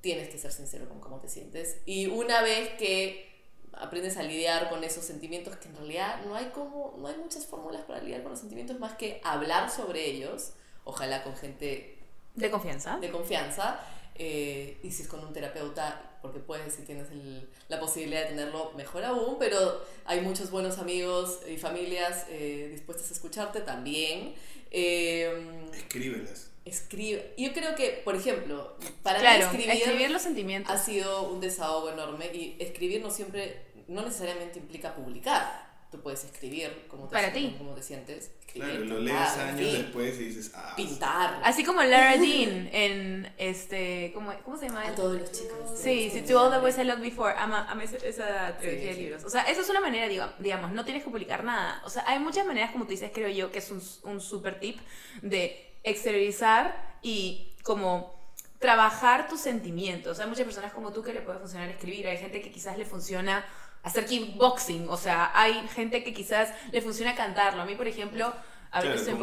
tienes que ser sincero con cómo te sientes. Y una vez que aprendes a lidiar con esos sentimientos, que en realidad no hay, como, no hay muchas fórmulas para lidiar con los sentimientos más que hablar sobre ellos, ojalá con gente De confianza. de confianza, eh, y si es con un terapeuta, porque puedes, si tienes el- la posibilidad de tenerlo, mejor aún, pero hay muchos buenos amigos y familias eh, dispuestas a escucharte también. Eh, Escríbelas. Escribe. Yo creo que, por ejemplo, para Claro, mí escribir, escribir, los sentimientos. ha sido un desahogo enorme y escribir no siempre, no necesariamente implica publicar. Tú puedes escribir cómo te, Para sientes, ti. cómo te sientes. Claro, Escribir, lo lees años después y dices, ah, Pintar. Así como Lara <laughs> Dean en este. ¿Cómo, cómo se llama? A todos los chicos. Sí, sí, To All the Boys I Loved Before. Ama, ama esa, esa trilogía de sí. libros. O sea, eso es una manera, diga- digamos, no tienes que publicar nada. O sea, hay muchas maneras, como tú dices, creo yo, que es un, un super tip de exteriorizar y como trabajar tus sentimientos. Hay muchas personas como tú que le puede funcionar escribir. Hay gente que quizás le funciona hacer kickboxing. O sea, hay gente que quizás le funciona cantarlo. A mí, por ejemplo, a Claro, veces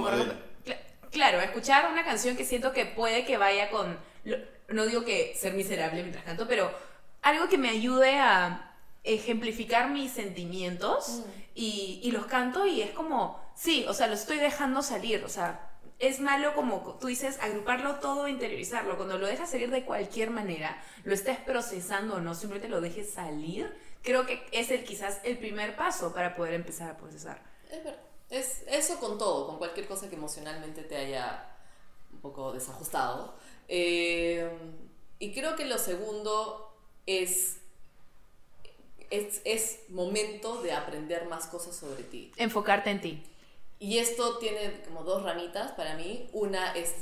Claro, escuchar una canción que siento que puede que vaya con, no digo que ser miserable mientras canto, pero algo que me ayude a ejemplificar mis sentimientos y, y los canto y es como, sí, o sea, lo estoy dejando salir, o sea, es malo como tú dices, agruparlo todo, interiorizarlo, cuando lo dejas salir de cualquier manera, lo estés procesando o no, simplemente lo dejes salir, creo que es el quizás el primer paso para poder empezar a procesar. Es verdad. Es eso con todo, con cualquier cosa que emocionalmente te haya un poco desajustado. Eh, y creo que lo segundo es, es, es momento de aprender más cosas sobre ti. Enfocarte en ti. Y esto tiene como dos ramitas para mí. Una es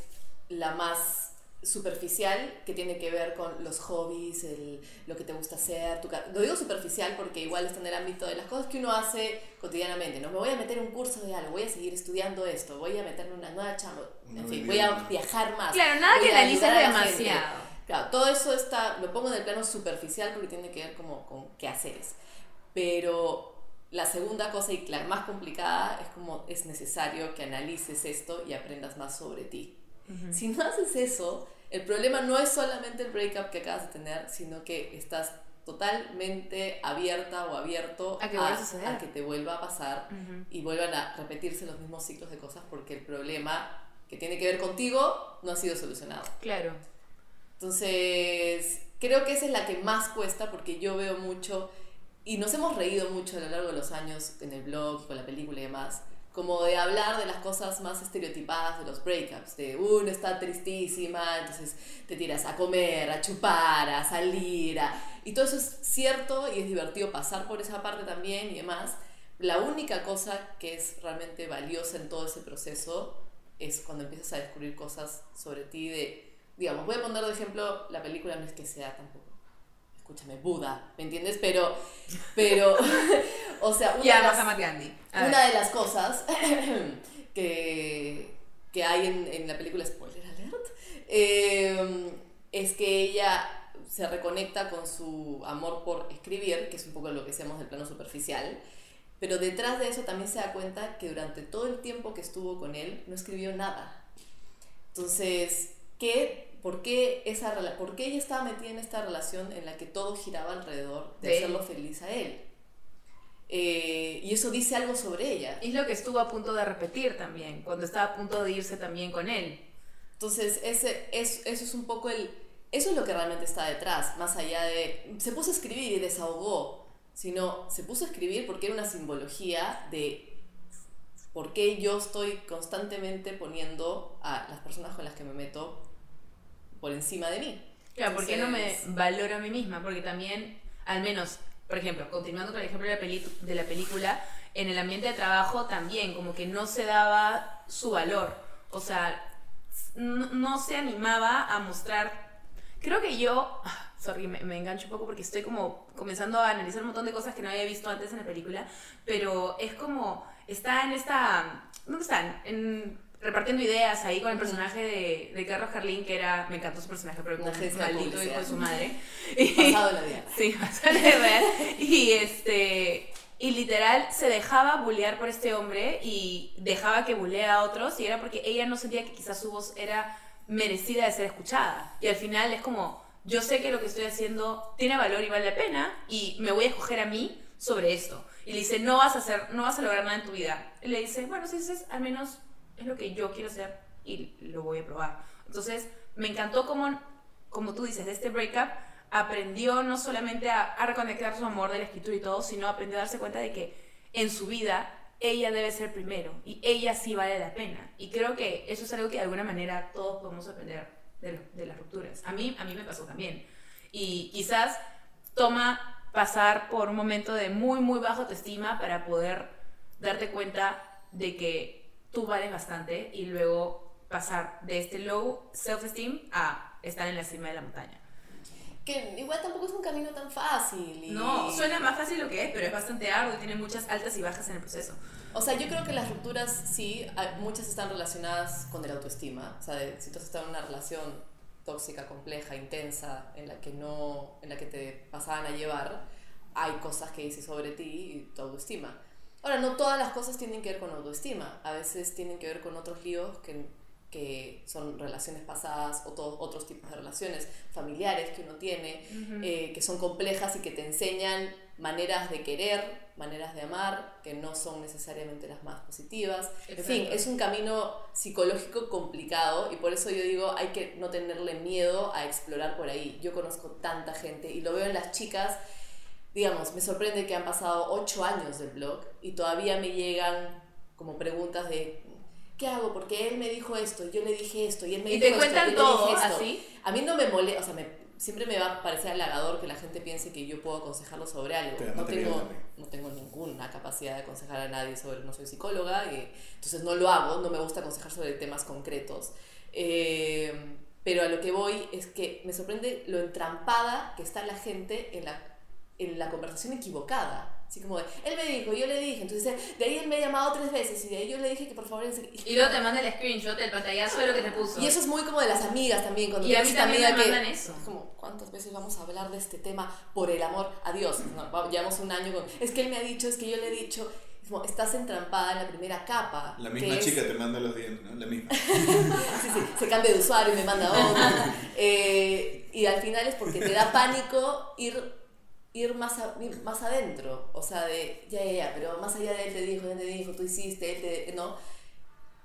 la más superficial que tiene que ver con los hobbies, el, lo que te gusta hacer. Tu, lo digo superficial porque igual está en el ámbito de las cosas que uno hace cotidianamente. No me voy a meter un curso de algo, voy a seguir estudiando esto, voy a meterme en una nueva chamba, en fin, voy a viajar más. Claro, nada que analices demasiado. Claro, todo eso está, lo pongo en el plano superficial porque tiene que ver como con qué haceres. Pero la segunda cosa y la más complicada es como es necesario que analices esto y aprendas más sobre ti. Si no haces eso, el problema no es solamente el breakup que acabas de tener, sino que estás totalmente abierta o abierto A que vuelva a suceder. a que te vuelva a pasar y vuelvan a repetirse los mismos ciclos de cosas porque el problema que tiene que ver contigo no ha sido solucionado. Claro. Entonces, creo que esa es la que más cuesta porque yo veo mucho y nos hemos reído mucho a lo largo de los años en el blog, con la película y demás, como de hablar de las cosas más estereotipadas de los breakups, de uno está tristísima, entonces te tiras a comer, a chupar, a salir, a- y todo eso es cierto y es divertido pasar por esa parte también y demás. La única cosa que es realmente valiosa en todo ese proceso es cuando empiezas a descubrir cosas sobre ti de, digamos, voy a poner de ejemplo, la película no es que sea tampoco, escúchame, Buda, ¿me entiendes? Pero, pero, <laughs> o sea, una, Ya, de, las, Gandhi. Una de las cosas <coughs> que, que hay en, en la película, spoiler alert, eh, es que ella se reconecta con su amor por escribir, que es un poco lo que decíamos del plano superficial, pero detrás de eso también se da cuenta que durante todo el tiempo que estuvo con él no escribió nada. Entonces, ¿qué, por, qué esa, ¿por qué ella estaba metida en esta relación en la que todo giraba alrededor de, De él. hacerlo feliz a él? Eh, y eso dice algo sobre ella. Y es lo que estuvo a punto de repetir también, cuando estaba a punto de irse también con él. Entonces, ese, es, eso es un poco el... Eso es lo que realmente está detrás, más allá de... Se puso a escribir y desahogó, sino se puso a escribir porque era una simbología de por qué yo estoy constantemente poniendo a las personas con las que me meto por encima de mí. Claro, ¿por qué no me valoro a mí misma? Porque también, al menos, por ejemplo, continuando con el ejemplo de la, peli- de la película, en el ambiente de trabajo también, como que no se daba su valor. O sea, no, no se animaba a mostrar. Creo que yo. ah, Sorry, me, me engancho un poco porque estoy como comenzando a analizar un montón de cosas que no había visto antes en la película. Pero es como. Está en esta. ¿Dónde están? En, repartiendo ideas ahí con el personaje de, de Carlos Carlín, que era. Me encantó su personaje, pero como Una un maldito hijo de su madre. <laughs> Pasado la vida. <laughs> Sí, bastante real. Y este. Y literal se dejaba bullear por este hombre y dejaba que bulea a otros y era porque ella no sentía que quizás su voz era merecida de ser escuchada. Y al final es como, yo sé que lo que estoy haciendo tiene valor y vale la pena y me voy a escoger a mí sobre esto. Y le dice, no vas a hacer, no vas a lograr nada en tu vida. Y le dice, bueno, si dices, al menos es lo que yo quiero hacer y lo voy a probar. Entonces, me encantó como, como tú dices, de este breakup, aprendió no solamente a, a reconectar su amor de la escritura y todo, sino aprendió a darse cuenta de que en su vida ella debe ser primero y ella sí vale la pena. Y creo que eso es algo que de alguna manera todos podemos aprender de, lo- de las rupturas. A mí, a mí me pasó también. Y quizás toma pasar por un momento de muy, muy baja autoestima para poder darte cuenta de que tú vales bastante y luego pasar de este low self-esteem a estar en la cima de la montaña. Que igual tampoco es un camino tan fácil. y- No, suena más fácil lo que es, pero es bastante arduo y tiene muchas altas y bajas en el proceso. O sea, yo creo que las rupturas sí, muchas están relacionadas con el autoestima. O sea, de- si tú has estado en una relación tóxica, compleja, intensa, en la que no, en la que te pasaban a llevar, hay cosas que dices sobre ti y tu autoestima. Ahora, no todas las cosas tienen que ver con autoestima. A veces tienen que ver con otros líos que, que son relaciones pasadas o todos otros tipos de relaciones familiares que uno tiene, eh, que son complejas y que te enseñan maneras de querer, maneras de amar, que no son necesariamente las más positivas. En fin, es un camino psicológico complicado y por eso yo digo, hay que no tenerle miedo a explorar por ahí. Yo conozco tanta gente y lo veo en las chicas digamos, me sorprende que han pasado ocho años del blog y todavía me llegan como preguntas de ¿qué hago? Porque él me dijo esto, y yo le dije esto, y él me Y dijo te esto, cuentan yo le dije todo, esto". así. A mí no me molesta, o sea, me, siempre me va a parecer halagador que la gente piense que yo puedo aconsejarlo sobre algo. Pero no, no te tengo, no tengo ninguna capacidad de aconsejar a nadie sobre, no soy psicóloga, y, entonces no lo hago, no me gusta aconsejar sobre temas concretos. Eh, pero a lo que voy es que me sorprende lo entrampada que está la gente en la, en la conversación equivocada. Así como de, él me dijo, yo le dije, entonces de ahí él me ha llamado tres veces y de ahí yo le dije que por favor... Y luego te manda el screenshot del pantallazo de lo que te puso. Y eso es muy como de las amigas también, cuando Y a mí también amiga me que... mandan eso. Es como, ¿cuántas veces vamos a hablar de este tema por el amor a Dios? No, va- llevamos un año con, es que él me ha dicho, es que yo le he dicho... Es como, estás entrampada en la primera capa. La que misma es- chica te manda los dientes, ¿no? La misma. <laughs> Sí, sí, se cambia de usuario y me manda otro. <laughs> Eh, y al final es porque te da pánico ir, ir, más, a- ir más adentro. O sea, de, ya, ya, ya, pero más allá de él te dijo, él te dijo, tú hiciste, él te... ¿No?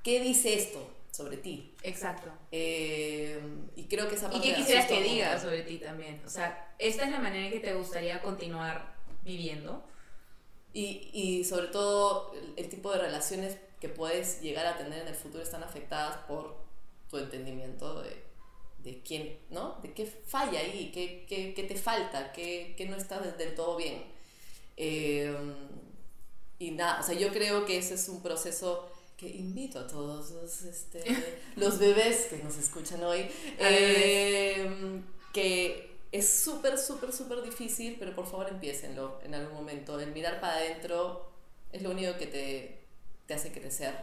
¿Qué dice esto sobre ti? Exacto. Eh, y creo que esa ¿Y parte qué quisieras que diga sobre ti también? O sea, ¿esta es la manera en que te gustaría continuar viviendo? Y, y sobre todo el, el tipo de relaciones que puedes llegar a tener en el futuro están afectadas por tu entendimiento de, de quién, ¿no? De qué falla ahí, qué, qué, qué te falta, qué, qué no está del- todo bien. Eh, y nada, o sea, yo creo que ese es un proceso que invito a todos los, este, <laughs> los bebés que nos escuchan hoy, eh, que es súper, súper, súper difícil, pero por favor empiecenlo en algún momento. El mirar para adentro es lo único que te, te hace crecer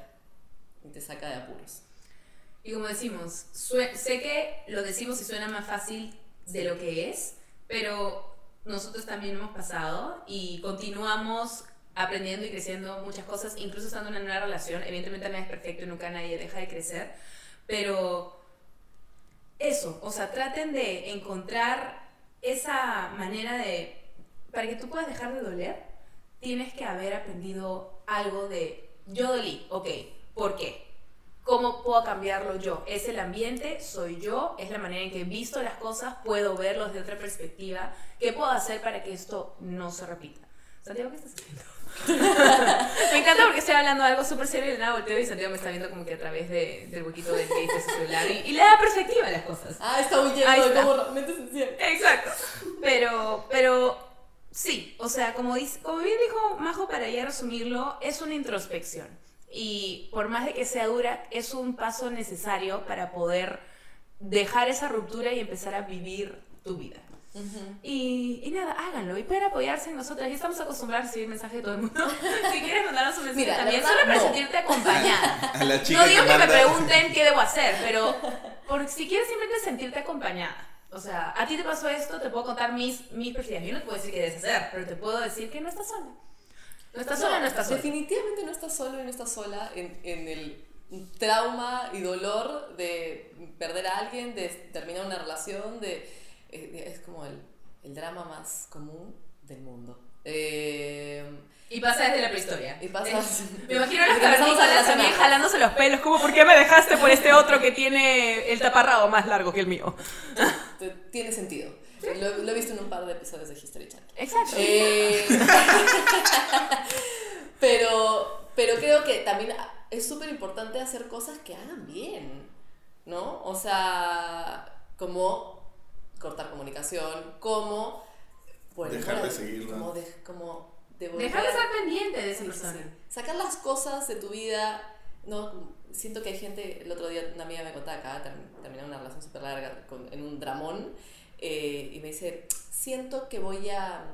y te saca de apuros. Y como decimos, sé que lo decimos y suena más fácil de lo que es, pero nosotros también hemos pasado y continuamos aprendiendo y creciendo muchas cosas, incluso estando en una nueva relación. Evidentemente nada es perfecto y nunca nadie deja de crecer, pero eso, o sea, traten de encontrar esa manera de, para que tú puedas dejar de doler, tienes que haber aprendido algo de, yo dolí, ok, ¿por qué? ¿Cómo puedo cambiarlo yo? Es el ambiente, soy yo, es la manera en que he visto las cosas, puedo verlos de otra perspectiva. ¿Qué puedo hacer para que esto no se repita? Santiago, ¿qué estás haciendo? <laughs> me encanta porque estoy hablando de algo súper serio y de nada volteo y Santiago me está viendo como que a través de- del huequito del que su celular y, y le da perspectiva a las cosas. Ah, está huyendo de cómo realmente se siente. Exacto. Pero, pero sí, o sea, como, dice, como bien dijo Majo, para ya resumirlo, es una introspección. Y por más de que sea dura, es un paso necesario para poder dejar esa ruptura y empezar a vivir tu vida. Y, y nada, háganlo y pueden apoyarse en nosotras. Ya estamos acostumbrados a recibir mensajes de todo el mundo. <laughs> si quieres mandarnos un mensaje Mira, también, solo para no. sentirte acompañada. <laughs> A la chica No digo que que me pregunten qué debo hacer, pero <laughs> por, si quieres simplemente sentirte acompañada. O sea, a ti te pasó esto, te puedo contar mis, mis perspectivas. Yo no te puedo decir qué debes hacer, pero te puedo decir que no estás sola. No estás sola, no estás sola. Definitivamente no estás solo y no estás sola en, en el trauma y dolor de perder a alguien, de terminar una relación, de, eh, es como el, el drama más común del mundo. Eh, Y pasa desde la prehistoria. Y pasa- Eh, me imagino las cavernícolas también jalándose los pelos, como ¿por qué me dejaste por este otro que tiene el taparrabo más largo que el mío? tiene sentido. Lo, lo he visto en un par de episodios de History Channel. Exacto. Eh, <laughs> pero, pero creo que también es súper importante hacer cosas que hagan bien, ¿no? O sea, como cortar comunicación, como... bueno, Dejar de seguirla. Como, de- como devolver- Dejar de estar pendiente de esa Sí, sí, persona. sí. Sacar las cosas de tu vida, ¿no? Siento que hay gente, el otro día una amiga me contaba acá, term- terminé una relación súper larga con- en un dramón, eh, y me dice, siento que voy a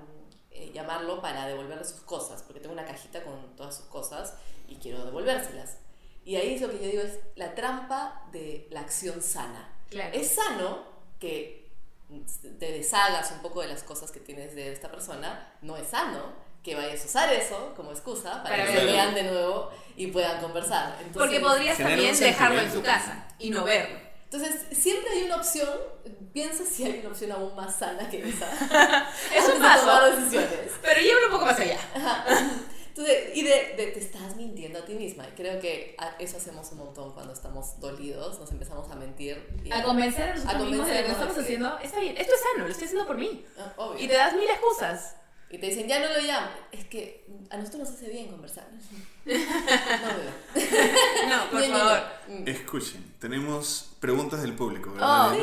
eh, llamarlo para devolverle sus cosas, porque tengo una cajita con todas sus cosas y quiero devolvérselas. Y ahí es lo que yo digo, es la trampa de la acción sana. Claro. Es sano que te deshagas un poco de las cosas que tienes de esta persona, no es sano que vayas a usar eso como excusa para, Para que se vean de nuevo y puedan conversar. Entonces, Porque podrías también dejarlo en tu casa y no verlo. Entonces, siempre hay una opción, piensa si hay una opción aún más sana que esa. Es un paso. tomar decisiones. Pero llévalo un poco más allá. Entonces, y de, de te estás mintiendo a ti misma. Y creo que a- eso hacemos un montón cuando estamos dolidos, nos empezamos a mentir. y- A convencer a nosotros A mismos de lo que estamos haciendo está bien. Esto es sano, lo estoy haciendo por mí. Ah, obvio. Y te das mil excusas. Y te dicen, ya no lo llamo. Es que a nosotros nos hace bien conversar. <laughs> No, bebé. No, por favor. Mm. Escuchen, tenemos preguntas del público, Oh, ¿verdad?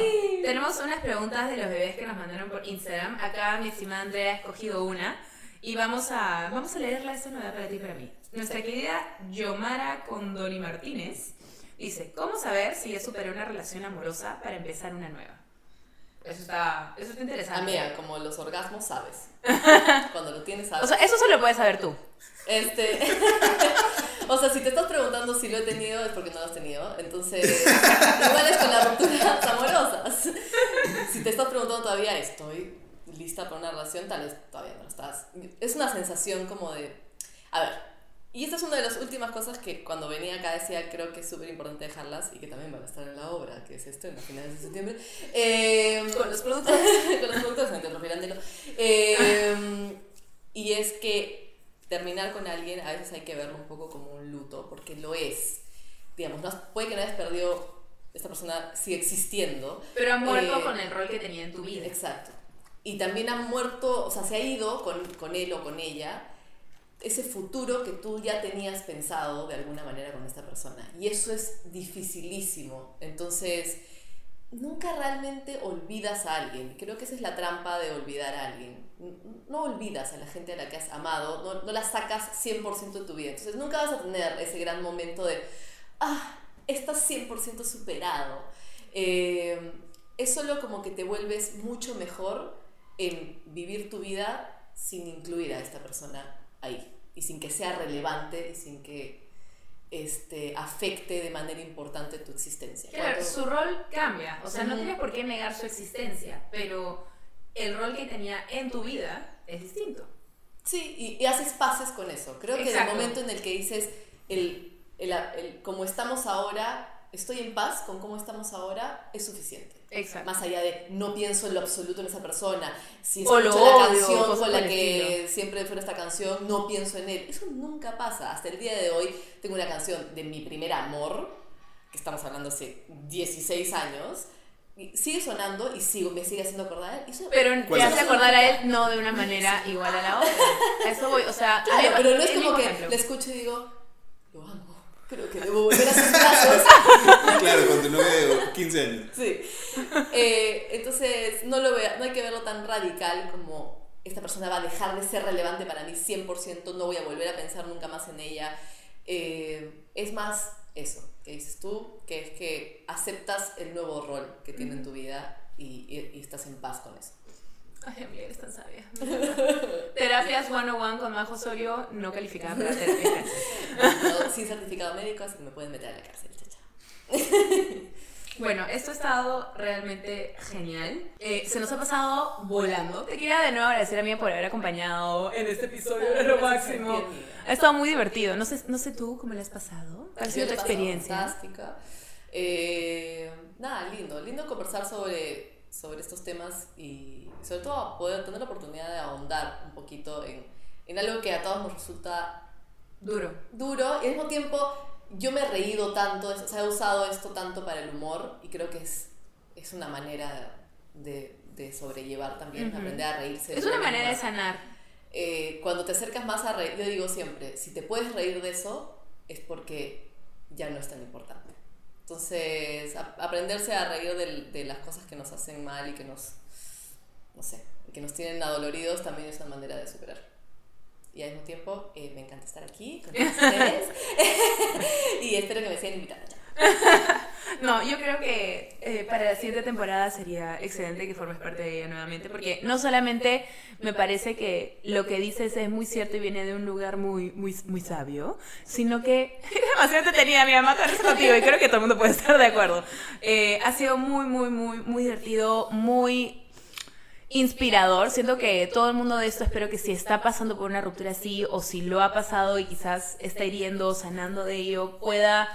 tenemos unas preguntas de los bebés que nos mandaron por Instagram. Acá mi estimada Andrea ha escogido una y vamos a, vamos a leerla. Esta es nueva para ti y para mí. Nuestra querida Yomara Condoli Martínez Dice, ¿cómo saber si ya superé una relación amorosa para empezar una nueva? Eso está, eso está interesante. Amiga, como los orgasmos sabes. <laughs> Cuando lo tienes sabes. O sea, eso solo puedes saber tú. Este, <laughs> o sea, si te estás preguntando si lo he tenido es porque no lo has tenido. Entonces, <laughs> igual es con las rupturas amorosas. Si te estás preguntando todavía, estoy lista para una relación, tal vez todavía no lo estás. Es una sensación como de, a ver, y esta es una de las últimas cosas que cuando venía acá decía, creo que es súper importante dejarlas y que también van a estar en la obra, que es esto, en las finales de septiembre. Eh, Con los productos. <laughs> con los productos. Eh, y es que terminar con alguien a veces hay que verlo un poco como un luto, porque lo es. Digamos, no, puede que no hayas perdido, esta persona sigue existiendo. Pero ha muerto Eh, con el rol que tenía en tu vida. Exacto. Y también ha muerto, o sea, se ha ido con, con él o con ella ese futuro que tú ya tenías pensado de alguna manera con esta persona. Y eso es dificilísimo. Entonces, nunca realmente olvidas a alguien. Creo que esa es la trampa de olvidar a alguien. No olvidas a la gente a la que has amado, no, no la sacas 100% de tu vida. Entonces, nunca vas a tener ese gran momento de, ah, estás 100% superado. Eh, es solo como que te vuelves mucho mejor en vivir tu vida sin incluir a esta persona ahí y sin que sea relevante y sin que este, afecte de manera importante tu existencia. Claro, Cuando- su rol cambia. O sea, no tienes por qué negar su existencia, pero el rol que tenía en tu vida es distinto. Sí, y, y haces pases con eso. Creo que en el Exacto. momento en el que dices, el, el, el- como estamos ahora, estoy en paz con cómo estamos ahora, es suficiente. Exacto. Más allá de no pienso en lo absoluto en esa persona, si O lo escucho la canción con la que siempre fuera esta canción, no pienso en él. Eso nunca pasa. Hasta el día de hoy tengo una canción de mi primer amor, que estamos hablando hace 16 años, y sigue sonando y sigo, me sigue haciendo acordar. a él. Y eso- Pero ¿Cuál te hace acordar a él no de una manera <laughs> igual a la otra. A eso voy, o sea, a Claro, mí- pero no es como que ejemplo. le escucho y digo, lo amo, creo que debo volver a sus brazos. <laughs> Claro, con tu novia de 15 años. Sí. Eh, entonces, no, lo vea, no hay que verlo tan radical como esta persona va a dejar de ser relevante para mí 100%, no voy a volver a pensar nunca más en ella. Eh, es más eso, que dices tú, que es que aceptas el nuevo rol que tiene en tu vida y, y- y estás en paz con eso. Ay, amiga, eres tan sabia. <laughs> Terapias 101 con Majo Osorio, no calificada para terapia. No, <laughs> sin certificado médico, así que me pueden meter a la cárcel, chacha. <laughs> Bueno, esto ha estado realmente genial. Eh, se nos ha pasado volando. Te quería de nuevo agradecer a mí por haber acompañado en este episodio de lo máximo. Ha estado muy divertido. No sé, no sé tú cómo le has pasado. ¿Cuál ha sido tu experiencia? Fantástica. Eh, nada, lindo. Lindo conversar sobre, sobre estos temas y sobre todo poder tener la oportunidad de ahondar un poquito en, en algo que a todos nos resulta Duro. duro y al mismo tiempo yo me he reído tanto, o sea, he usado esto tanto para el humor y creo que es, es una manera de, de sobrellevar también, Ujú. aprender a reírse. Es de una manera de sanar. Eh, cuando te acercas más a reír, yo digo siempre, si te puedes reír de eso, es porque ya no es tan importante. Entonces, a- aprenderse a reír del- de, las cosas que nos hacen mal y que nos, no sé, que nos tienen adoloridos también es una manera de superar. Y al mismo tiempo, eh, me encanta estar aquí con <laughs> ustedes <laughs> y espero que me sigan invitando. <laughs> No, yo creo que eh, para la siguiente temporada sería excelente que formes parte de ella nuevamente, porque no solamente me parece que lo que dices es muy cierto y viene de un lugar muy, muy, muy sabio, sino que es demasiado entretenida, mi mamá contigo y creo que todo el mundo puede estar de acuerdo. Eh, ha sido muy, muy, muy, muy divertido, muy inspirador. Siento que todo el mundo de esto espero que si está pasando por una ruptura así o si lo ha pasado y quizás está hiriendo o sanando de ello, pueda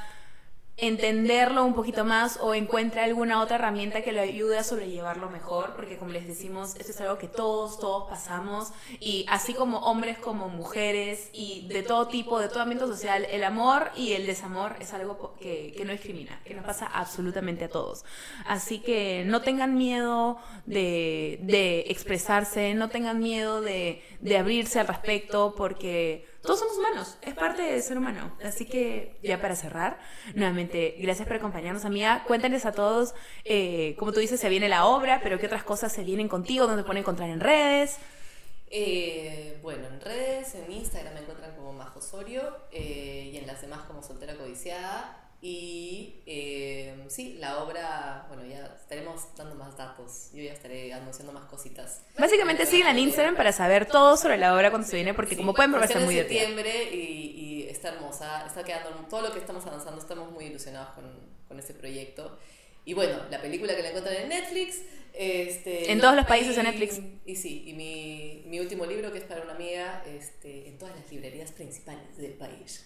entenderlo un poquito más o encuentre alguna otra herramienta que le ayude a sobrellevarlo mejor, porque como les decimos, esto es algo que todos, todos pasamos y así como hombres como mujeres y de todo tipo, de todo ambiente social, el amor y el desamor es algo que, que no discrimina, que nos pasa absolutamente a todos. Así que no tengan miedo de, de expresarse, no tengan miedo de, de abrirse al respecto, porque todos somos humanos, es parte de ser humano. Así que ya para cerrar, nuevamente, gracias por acompañarnos, amiga. Cuéntales a todos, eh, como tú dices, se viene la obra, pero qué otras cosas se vienen contigo, dónde te pueden encontrar en redes. Eh, bueno, en redes, en Instagram me encuentran como Majo Osorio eh, y en las demás como Soltera Codiciada. Y eh, sí, la obra, bueno, ya estaremos dando más datos. Yo ya estaré anunciando más cositas. Básicamente sigan en Instagram para saber todo sobre la obra cuando se viene, porque como pueden ver estar muy divertida. septiembre y, y está hermosa, está quedando todo lo que estamos avanzando, estamos muy ilusionados con, con este proyecto. Y bueno, la película que la encuentran en Netflix. Este, En todos los países en Netflix. Y sí, y mi, mi último libro, que es para una amiga, este, en todas las librerías principales del país.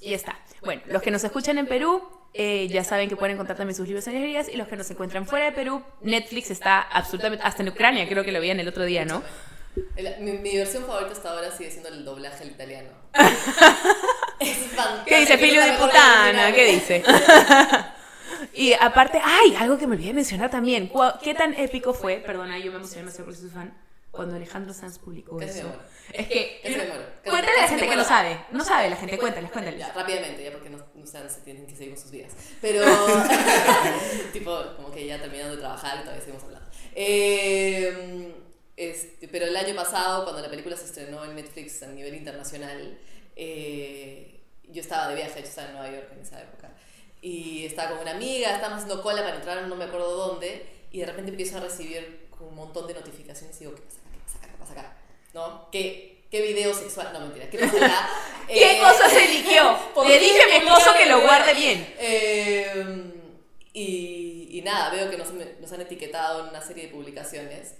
Y está. Bueno, los que nos escuchan en Perú eh, ya saben que pueden encontrar también sus libros en librerías y los que nos encuentran fuera de Perú, Netflix está absolutamente, hasta en Ucrania, creo que lo veían el otro día, ¿no? El- mi, mi versión favorita hasta ahora sigue siendo el doblaje al italiano. <laughs> es fantástico. ¿Qué dice Filio de Putana? ¿Qué dice? <laughs> Y aparte, ay, algo que me olvidé de mencionar también. ¿Qué tan épico fue? Perdona, yo me emocioné demasiado porque soy fan. Cuando Alejandro Sanz publicó eso. Es que. Cuéntale a la gente que no sabe. No sabe la gente, cuéntales, cuéntales. Ya, rápidamente, ya porque no, no se tienen que seguir con sus vidas. Pero, <laughs> tipo, como que ya terminando de trabajar y todavía seguimos hablando. Eh, este, pero el año pasado, cuando la película se estrenó en Netflix a nivel internacional, eh, yo estaba de viaje, yo estaba en Nueva York en esa época. Y estaba con una amiga, estábamos haciendo cola para entrar, no me acuerdo dónde, y de repente empiezo a recibir un montón de notificaciones y digo, ¿qué pasa pasa acá? ¿No? ¿Qué, qué video sexual? No, mentira, ¿qué acá? <laughs> ¿Qué Eh, cosa se? <laughs> ¿por Le dije a mi esposo que lo guarde bien. Eh, y, y nada, veo que nos, nos han etiquetado en una serie de publicaciones.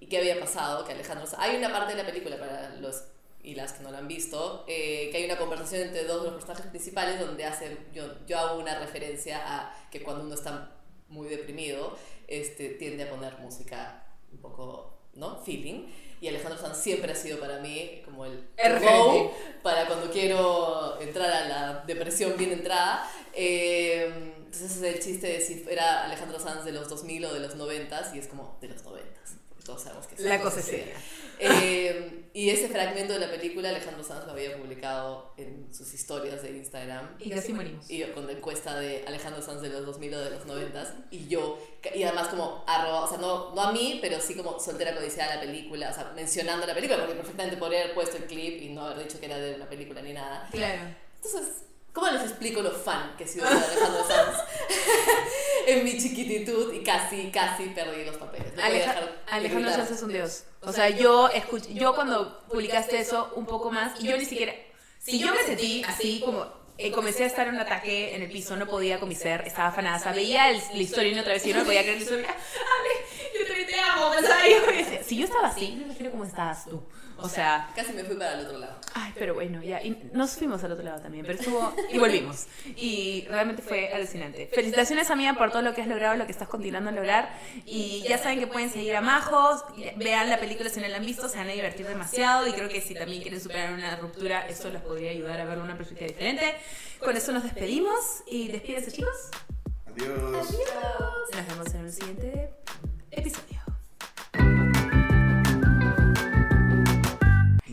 ¿Y qué había pasado? Que Alejandro... Hay una parte de la película para los y las que no la han visto, eh, que hay una conversación entre dos de los personajes principales donde hace, yo, yo hago una referencia a que cuando uno está muy deprimido, este, tiende a poner música un poco, ¿no? Feeling. Y Alejandro Sanz siempre ha sido para mí como el go para cuando quiero entrar a la depresión bien entrada. Eh, entonces ese es el chiste de si era Alejandro Sanz de los 2000 o de los 90 y es como de los 90 porque todos sabemos que es La cosa es seria. Eh, y ese fragmento de la película Alejandro Sanz lo había publicado en sus historias de Instagram. Y casi morimos. Y con la encuesta de Alejandro Sanz de los 2000 o de los 90 y yo, y además como arroba, o sea, no, no a mí, pero sí como soltera codiciada la película, o sea, mencionando la película, porque perfectamente podría haber puesto el clip y no haber dicho que era de una película ni nada. Claro. Entonces, ¿cómo les explico lo fan que he sido de Alejandro Sanz <laughs> en mi chiquititud y casi, casi perdí los papeles? No Aleja- de Alejandro. Sanz es un dios. O sea, yo escuché, yo cuando publicaste eso un poco más, y yo ni siquiera, si yo me sentí así como, eh, comencé a estar en un ataque en el piso, no podía con mi ser, estaba afanada, veía el, la historia y otra vez y yo no podía creer la historia, <laughs> yo también te amo, decía, <laughs> Si yo estaba así, no me imagino cómo estabas tú. O sea, Casi me fui para el otro lado. Ay, pero bueno, ya. Y nos fuimos al otro lado también, pero estuvo. <laughs> Y volvimos. Y realmente fue alucinante. Felicitaciones, amiga, por todo lo que has logrado, lo que estás continuando a lograr. Y ya saben que pueden seguir a Majos. Vean la película si no la han visto, se van a divertir demasiado. Y creo que si también quieren superar una ruptura, eso les podría ayudar a ver una perspectiva diferente. Con eso nos despedimos. Y despídense, chicos. Adiós. Nos vemos en el siguiente episodio.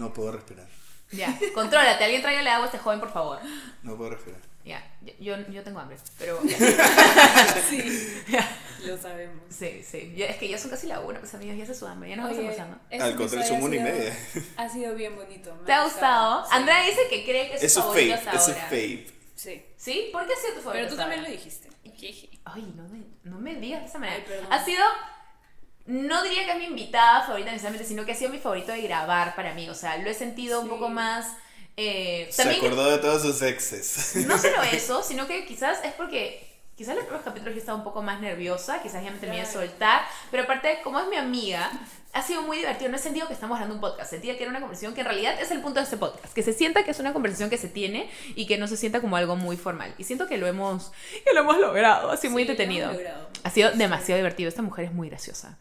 No puedo respirar. Ya, contrólate. Alguien tráigale agua a este joven, por favor. No puedo respirar. Ya, yo, yo tengo hambre, pero. <laughs> Sí, Ya. lo sabemos. Sí, sí. Ya- es que ya son casi la una, pues amigos, ya se su hambre, ya nos vamos almorzando. Al contrario, son una y ha sido- media. Ha sido bien bonito. me ¿Te ha gustado? Sí. Andrea dice que cree que es, Es su favorito hasta es su ahora. fave. Sí. ¿Sí? ¿Por qué ha sido tu favorito? Pero tú también lo dijiste. Ay, no me, no me digas de esa manera. Ay, perdón. ha sido. No diría que es mi invitada favorita necesariamente, sino que ha sido mi favorito de grabar para mí. O sea, lo he sentido un poco más. eh, Se acordó de todos sus exes. No solo <laughs> eso, sino que quizás es porque quizás los primeros capítulos yo estaba un poco más nerviosa, quizás ya me tenía que Claro. soltar, pero aparte, como es mi amiga, ha sido muy divertido. No he sentido que estamos hablando un podcast, sentía que era una conversación que en realidad es el punto de este podcast, que se sienta que es una conversación que se tiene y que no se sienta como algo muy formal. Y siento que lo hemos, que lo hemos logrado, así muy Sí, lo entretenido. Ha sido demasiado divertido. Esta mujer es muy graciosa.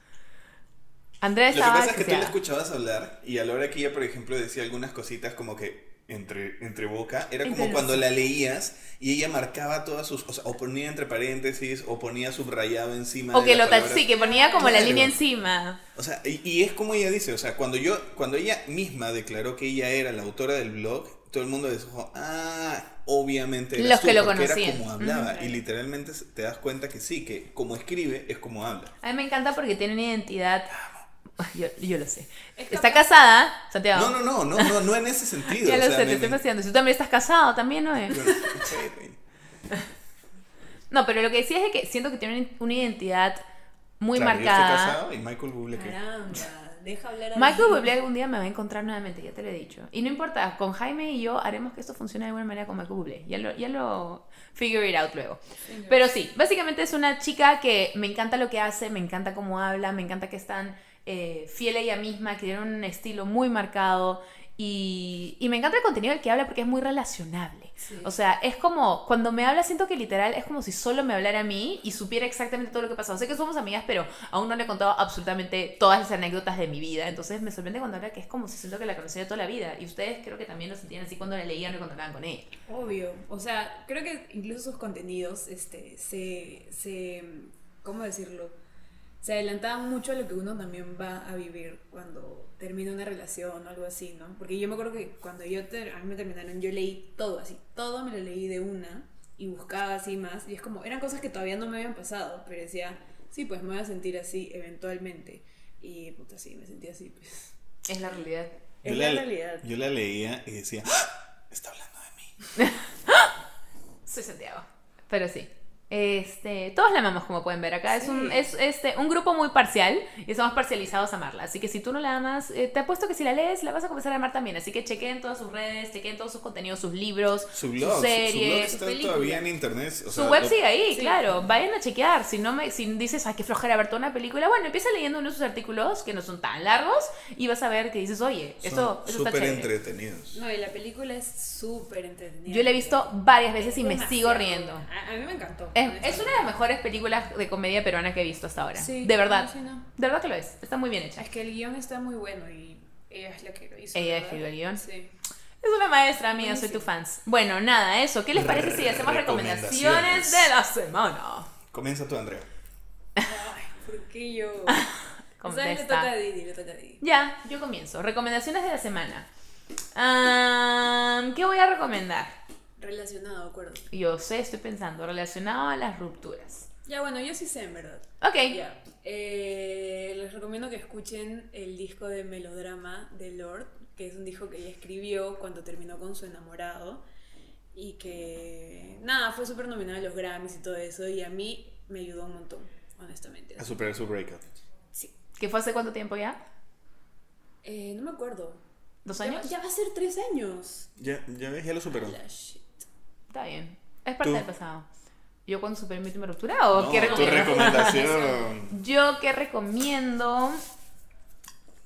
Andrea Lo que estaba pasa es que tú la escuchabas hablar y a la hora que ella, por ejemplo, decía algunas cositas como que entre, entre boca, era como cuando la leías y ella marcaba todas sus, o sea, o ponía entre paréntesis o ponía subrayado encima. O que lo palabras. sí, que ponía como la línea encima. O sea, y, y es como ella dice, o sea, cuando yo, cuando ella misma declaró que ella era la autora del blog, todo el mundo dijo, ah, obviamente eras Los tú", que lo conocían. era como hablaba. Ujú. Y literalmente te das cuenta que sí, que como escribe es como habla. A mí me encanta porque tiene una identidad. <laughs> Yo, yo lo sé. Es Está casada, Santiago. No, no, no, no, no, no en ese sentido. <laughs> Ya o lo sea, sé, te estoy fastidiando. Si tú también estás casado, también, ¿no es? Bueno. No, pero lo que decía es que siento que tiene una identidad muy Claro, Yo marcada. estoy casado y Michael Bublé que... Caramba, deja hablar a Michael. Bublé algún día me va a encontrar nuevamente, ya te lo he dicho. Y no importa, con Jaime y yo haremos que esto funcione de alguna manera con Michael Bublé. Ya lo, ya lo figure it out luego. Pero sí, básicamente es una chica que me encanta lo que hace, me encanta cómo habla, me encanta que es tan eh, fiel a ella misma, que tiene un estilo muy marcado. Y, y me encanta el contenido del que habla porque es muy relacionable. Sí. O sea, es como, cuando me habla siento que literal es como si solo me hablara a mí y supiera exactamente todo lo que pasó. Sé que somos amigas, pero aún no le he contado absolutamente todas las anécdotas de mi vida. Entonces me sorprende cuando habla que es como si siento que la conocía toda la vida. Y ustedes creo que también lo sentían así cuando la leían o cuando hablaban con ella. Obvio, o sea, creo que incluso sus contenidos este, se, se, ¿cómo decirlo? Se adelantaban mucho a lo que uno también va a vivir cuando termina una relación o algo así, ¿no? Porque yo me acuerdo que cuando yo ter- a mí me terminaron, yo leí todo así, todo me lo leí de una y buscaba así más y es como, eran cosas que todavía no me habían pasado, pero decía, sí, pues me voy a sentir así eventualmente y puta, sí, me sentí así, pues. Es la realidad. Es la, la realidad. yo la leía y decía, "¡Ah! está hablando de mí. <laughs> Soy Santiago. Pero sí. Este, todos la amamos como pueden ver acá. Es, un, es este, un grupo muy parcial y estamos parcializados a amarla. Así que si tú no la amas, eh, te apuesto que si la lees, la vas a comenzar a amar también. Así que chequen todas sus redes, chequen todos sus contenidos, sus libros, Su sus blog, su- su blog series. está todavía en internet. o Su web lo- sigue ahí, Sí. claro. Vayan a chequear. Si no me, si dices, ay, qué flojera ver toda una película, bueno, empieza leyendo uno de sus artículos que no son tan largos y vas a ver que dices, oye, son esto, esto está súper entretenidos. No, y la película es súper entretenida. Yo la he visto varias veces y me sigo riendo. A, a mí me encantó. Es, es honestamente. una de las mejores películas de comedia peruana que he visto hasta ahora. Sí, de verdad. no, sí, no. De verdad que lo es. Está muy bien hecha. Es que el guion está muy bueno y ella es la que lo hizo. Ella escribió el guion. Sí. Es una maestra mía, soy tu fans. Bueno, nada, eso. ¿Qué les parece si hacemos recomendaciones Recomendaciones. de la semana? Comienza tú, Andrea. Ay, ¿por qué yo? <laughs> Contesta. ¿Sabes? Le toca a Didi, le toca a Didi. Ya, yo comienzo. Recomendaciones de la semana. ¿Qué voy a recomendar? Relacionado, acuerdo. Yo sé, estoy pensando, relacionado a las rupturas. Ya, bueno, yo sí sé, en verdad. Ok. Ya. Eh, les recomiendo que escuchen el disco de Melodrama de Lord, que es un disco que ella escribió cuando terminó con su enamorado. Y que, nada, fue súper nominado a los Grammys y todo eso. Y a mí me ayudó un montón, honestamente. A superar su breakup. Sí. ¿Qué fue hace cuánto tiempo ya? Eh, no me acuerdo. ¿Dos años? ya va a ser tres años. Ya, ya ves, ya lo superó. La shit. Está bien. Es parte Tú. del pasado. ¿Yo cuando superé mi última ruptura o No, qué tu recomiendas? recomendación. Yo que recomiendo.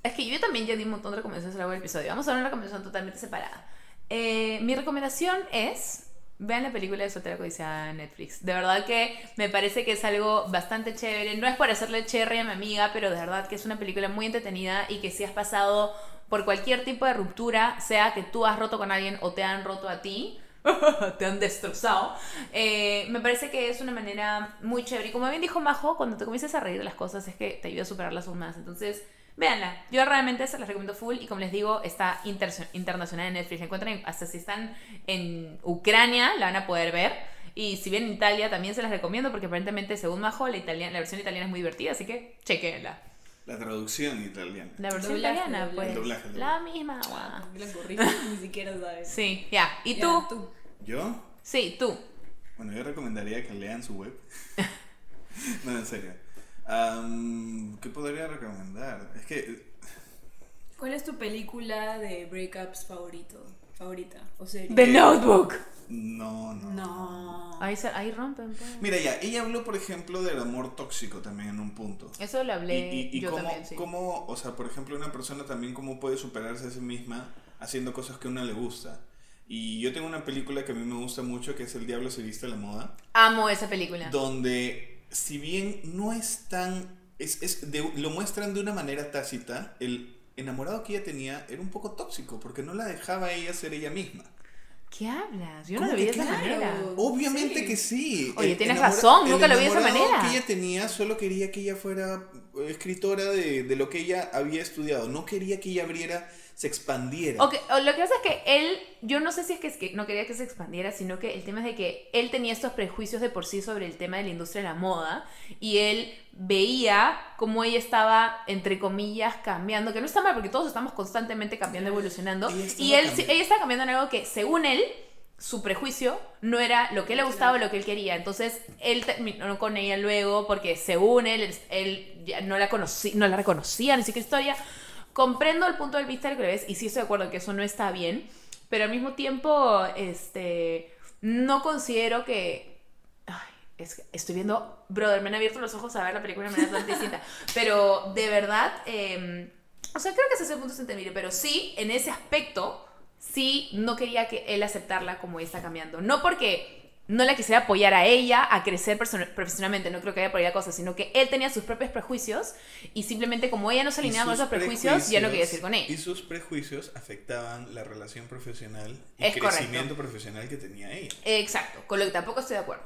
Es que yo también ya di un montón de recomendaciones a lo largo del episodio. Vamos a dar una recomendación totalmente separada. Eh, mi recomendación es. Vean la película de Soltera Codiciada en Netflix. De verdad que me parece que es algo bastante chévere. No es por hacerle cherry a mi amiga, pero de verdad que es una película muy entretenida y que si has pasado por cualquier tipo de ruptura, sea que tú has roto con alguien o te han roto a ti, <laughs> te han destrozado. Eh, me parece que es una manera muy chévere. Y como bien dijo Majo, cuando te comienzas a reír de las cosas es que te ayuda a superarlas aún más. Entonces, véanla. Yo realmente se las recomiendo full. Y como les digo, está inter- internacional en Netflix. La encuentran en- hasta si están en Ucrania, la van a poder ver. Y si bien en Italia, también se las recomiendo porque aparentemente, según Majo, la, italiana, la versión italiana es muy divertida. Así que chequenla. La traducción italiana. La versión Doblaje, italiana, doblaje. pues. Doblaje, doblaje. La misma, guau. La corrige, <laughs> ni siquiera sabes. Sí, ya. ¿Y tú? tú. ¿Yo? Sí, tú. Bueno, yo recomendaría que lean su web. <laughs> no, en serio. Am, ¿Qué podría recomendar? Es que ¿Cuál es tu película de breakups favorito? Favorita o serie? The Notebook. No, no. No. Ahí, se- ahí rompen. pues. Mira ya, ella habló, por ejemplo, del amor tóxico también en un punto. Eso lo Y, hablé y, y yo cómo, también, sí. cómo, o sea, por ejemplo, una persona también cómo puede superarse a sí misma haciendo cosas que a una le gusta. Y yo tengo una película que a mí me gusta mucho, que es El Diablo se viste a la moda, Amo esa película. donde si bien no es tan, es, es de- lo muestran de una manera tácita, el enamorado que ella tenía era un poco tóxico, porque no la dejaba ella ser ella misma. ¿Qué hablas? Yo no ¿Cómo lo vi de esa claro? manera. Obviamente Sí. que sí. Oye, El tienes razón, nunca lo vi de esa manera. que ella tenía solo quería que ella fuera eh, escritora de, de lo que ella había estudiado. No quería que ella abriera, se expandiera. Ok, o lo que pasa es que él, yo no sé si es que, es que no quería que se expandiera, sino que el tema es de que él tenía estos prejuicios de por sí sobre el tema de la industria de la moda y él veía cómo ella estaba, entre comillas, cambiando, que no está mal porque todos estamos constantemente cambiando, evolucionando. Y él, cambiando. ella estaba cambiando en algo que, según él, su prejuicio no era lo que le gustaba o lo que él quería. Entonces, él terminó con ella luego porque según él, él ya no la, conocí, no la reconocía, ni siquiera historia. Comprendo el punto de vista del que ves y sí estoy de acuerdo que eso no está bien, pero al mismo tiempo, este, no considero que... Ay, es que estoy viendo, brother, me han abierto los ojos a ver la película de manera distinta, <laughs> pero de verdad, eh, o sea, creo que ese es el punto entendible, pero sí, en ese aspecto, sí, no quería que él aceptarla como está cambiando. No porque no la quisiera apoyar a ella a crecer profesionalmente, no creo que haya por ahí la cosa, sino que él tenía sus propios prejuicios y simplemente como ella no se alineaba con esos prejuicios, ya no quería decir con él. Y sus prejuicios afectaban la relación profesional y correcto. crecimiento profesional que tenía ella. Exacto, con lo que tampoco estoy de acuerdo.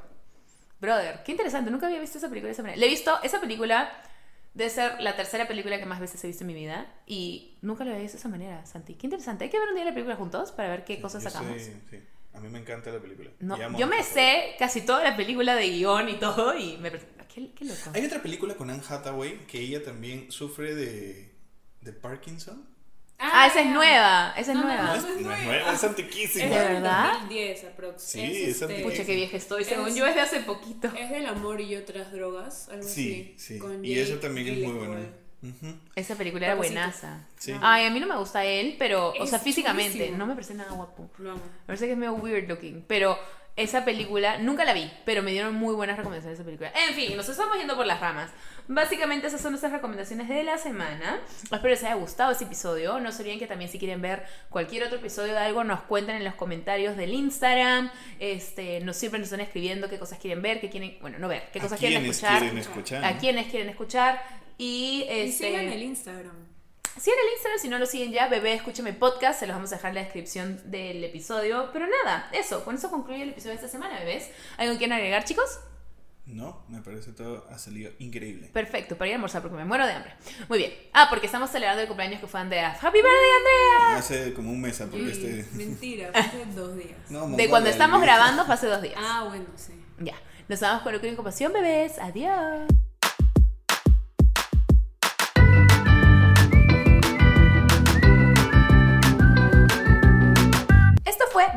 Brother, qué interesante, nunca había visto esa película de esa manera. Le he visto, esa película debe ser la tercera película que más veces he visto en mi vida y nunca la había visto de esa manera, Santi. Qué interesante, hay que ver un día la película juntos para ver qué Sí, cosas sacamos. soy- sí. A mí me encanta la película. No, Y yo me sé casi toda la película de guion y todo y me. Qué, qué loco. Hay otra película con Anne Hathaway que ella también sufre de, de Parkinson. Ah, esa es nueva, esa es No, nueva. No no, es, es no es nueva. nueva, es Es antiquísima. ¿De del verdad? 2010 aprox. Sí, es, es este. Pucha, qué vieja estoy, según Es- yo es de hace poquito. es del amor y otras drogas, algo Sí, así. sí. con Y esa también es muy Gyllenhaal. Ujú. Esa película era buenaza. Sí. Ay, a mí no me gusta él, pero, o Es sea, físicamente, chulísimo. no me parece nada guapo. Lo amo. Me parece que es medio weird looking, pero esa película nunca la vi, pero me dieron muy buenas recomendaciones de esa película. En fin, nos estamos yendo por las ramas. Básicamente esas son nuestras recomendaciones de la semana. Espero les haya gustado este episodio. No se olviden que también si quieren ver cualquier otro episodio de algo, nos cuenten en los comentarios del Instagram. Este, nos siempre nos están escribiendo qué cosas quieren ver, qué quieren, bueno, no ver, qué ¿A cosas quieren escuchar, quieren escuchar? a quiénes quieren escuchar y Y este sigan el Instagram. Sigan el Instagram, si no lo siguen ya, bebé, escúchame podcast, se los vamos a dejar en la descripción del episodio. Pero nada, eso, con eso concluye el episodio de esta semana, bebés. ¿Algo que quieran agregar, chicos? No, me parece todo ha salido increíble. Perfecto, para ir a almorzar porque me muero de hambre. Muy bien. Ah, porque estamos celebrando el cumpleaños que fue Andrea. ¡Happy birthday, Andrea! Hace como un mes, porque este... Mentira, <laughs> fue hace dos días. No, De cuando estamos grabando fue hace dos días. Ah, bueno, sí. Ya. Nos vamos con locura y compasión, bebés. Adiós.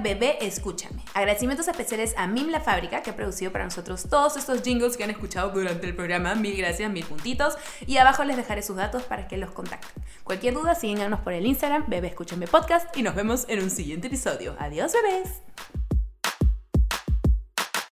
Bebé Escúchame. Agradecimientos especiales a Mim La Fábrica, que ha producido para nosotros todos estos jingles que han escuchado durante el programa. Mil gracias, mil puntitos. Y abajo les dejaré sus datos para que los contacten. Cualquier duda, síganos por el Instagram, Bebé Escúchame Podcast, y nos vemos en un siguiente episodio. Adiós, bebés.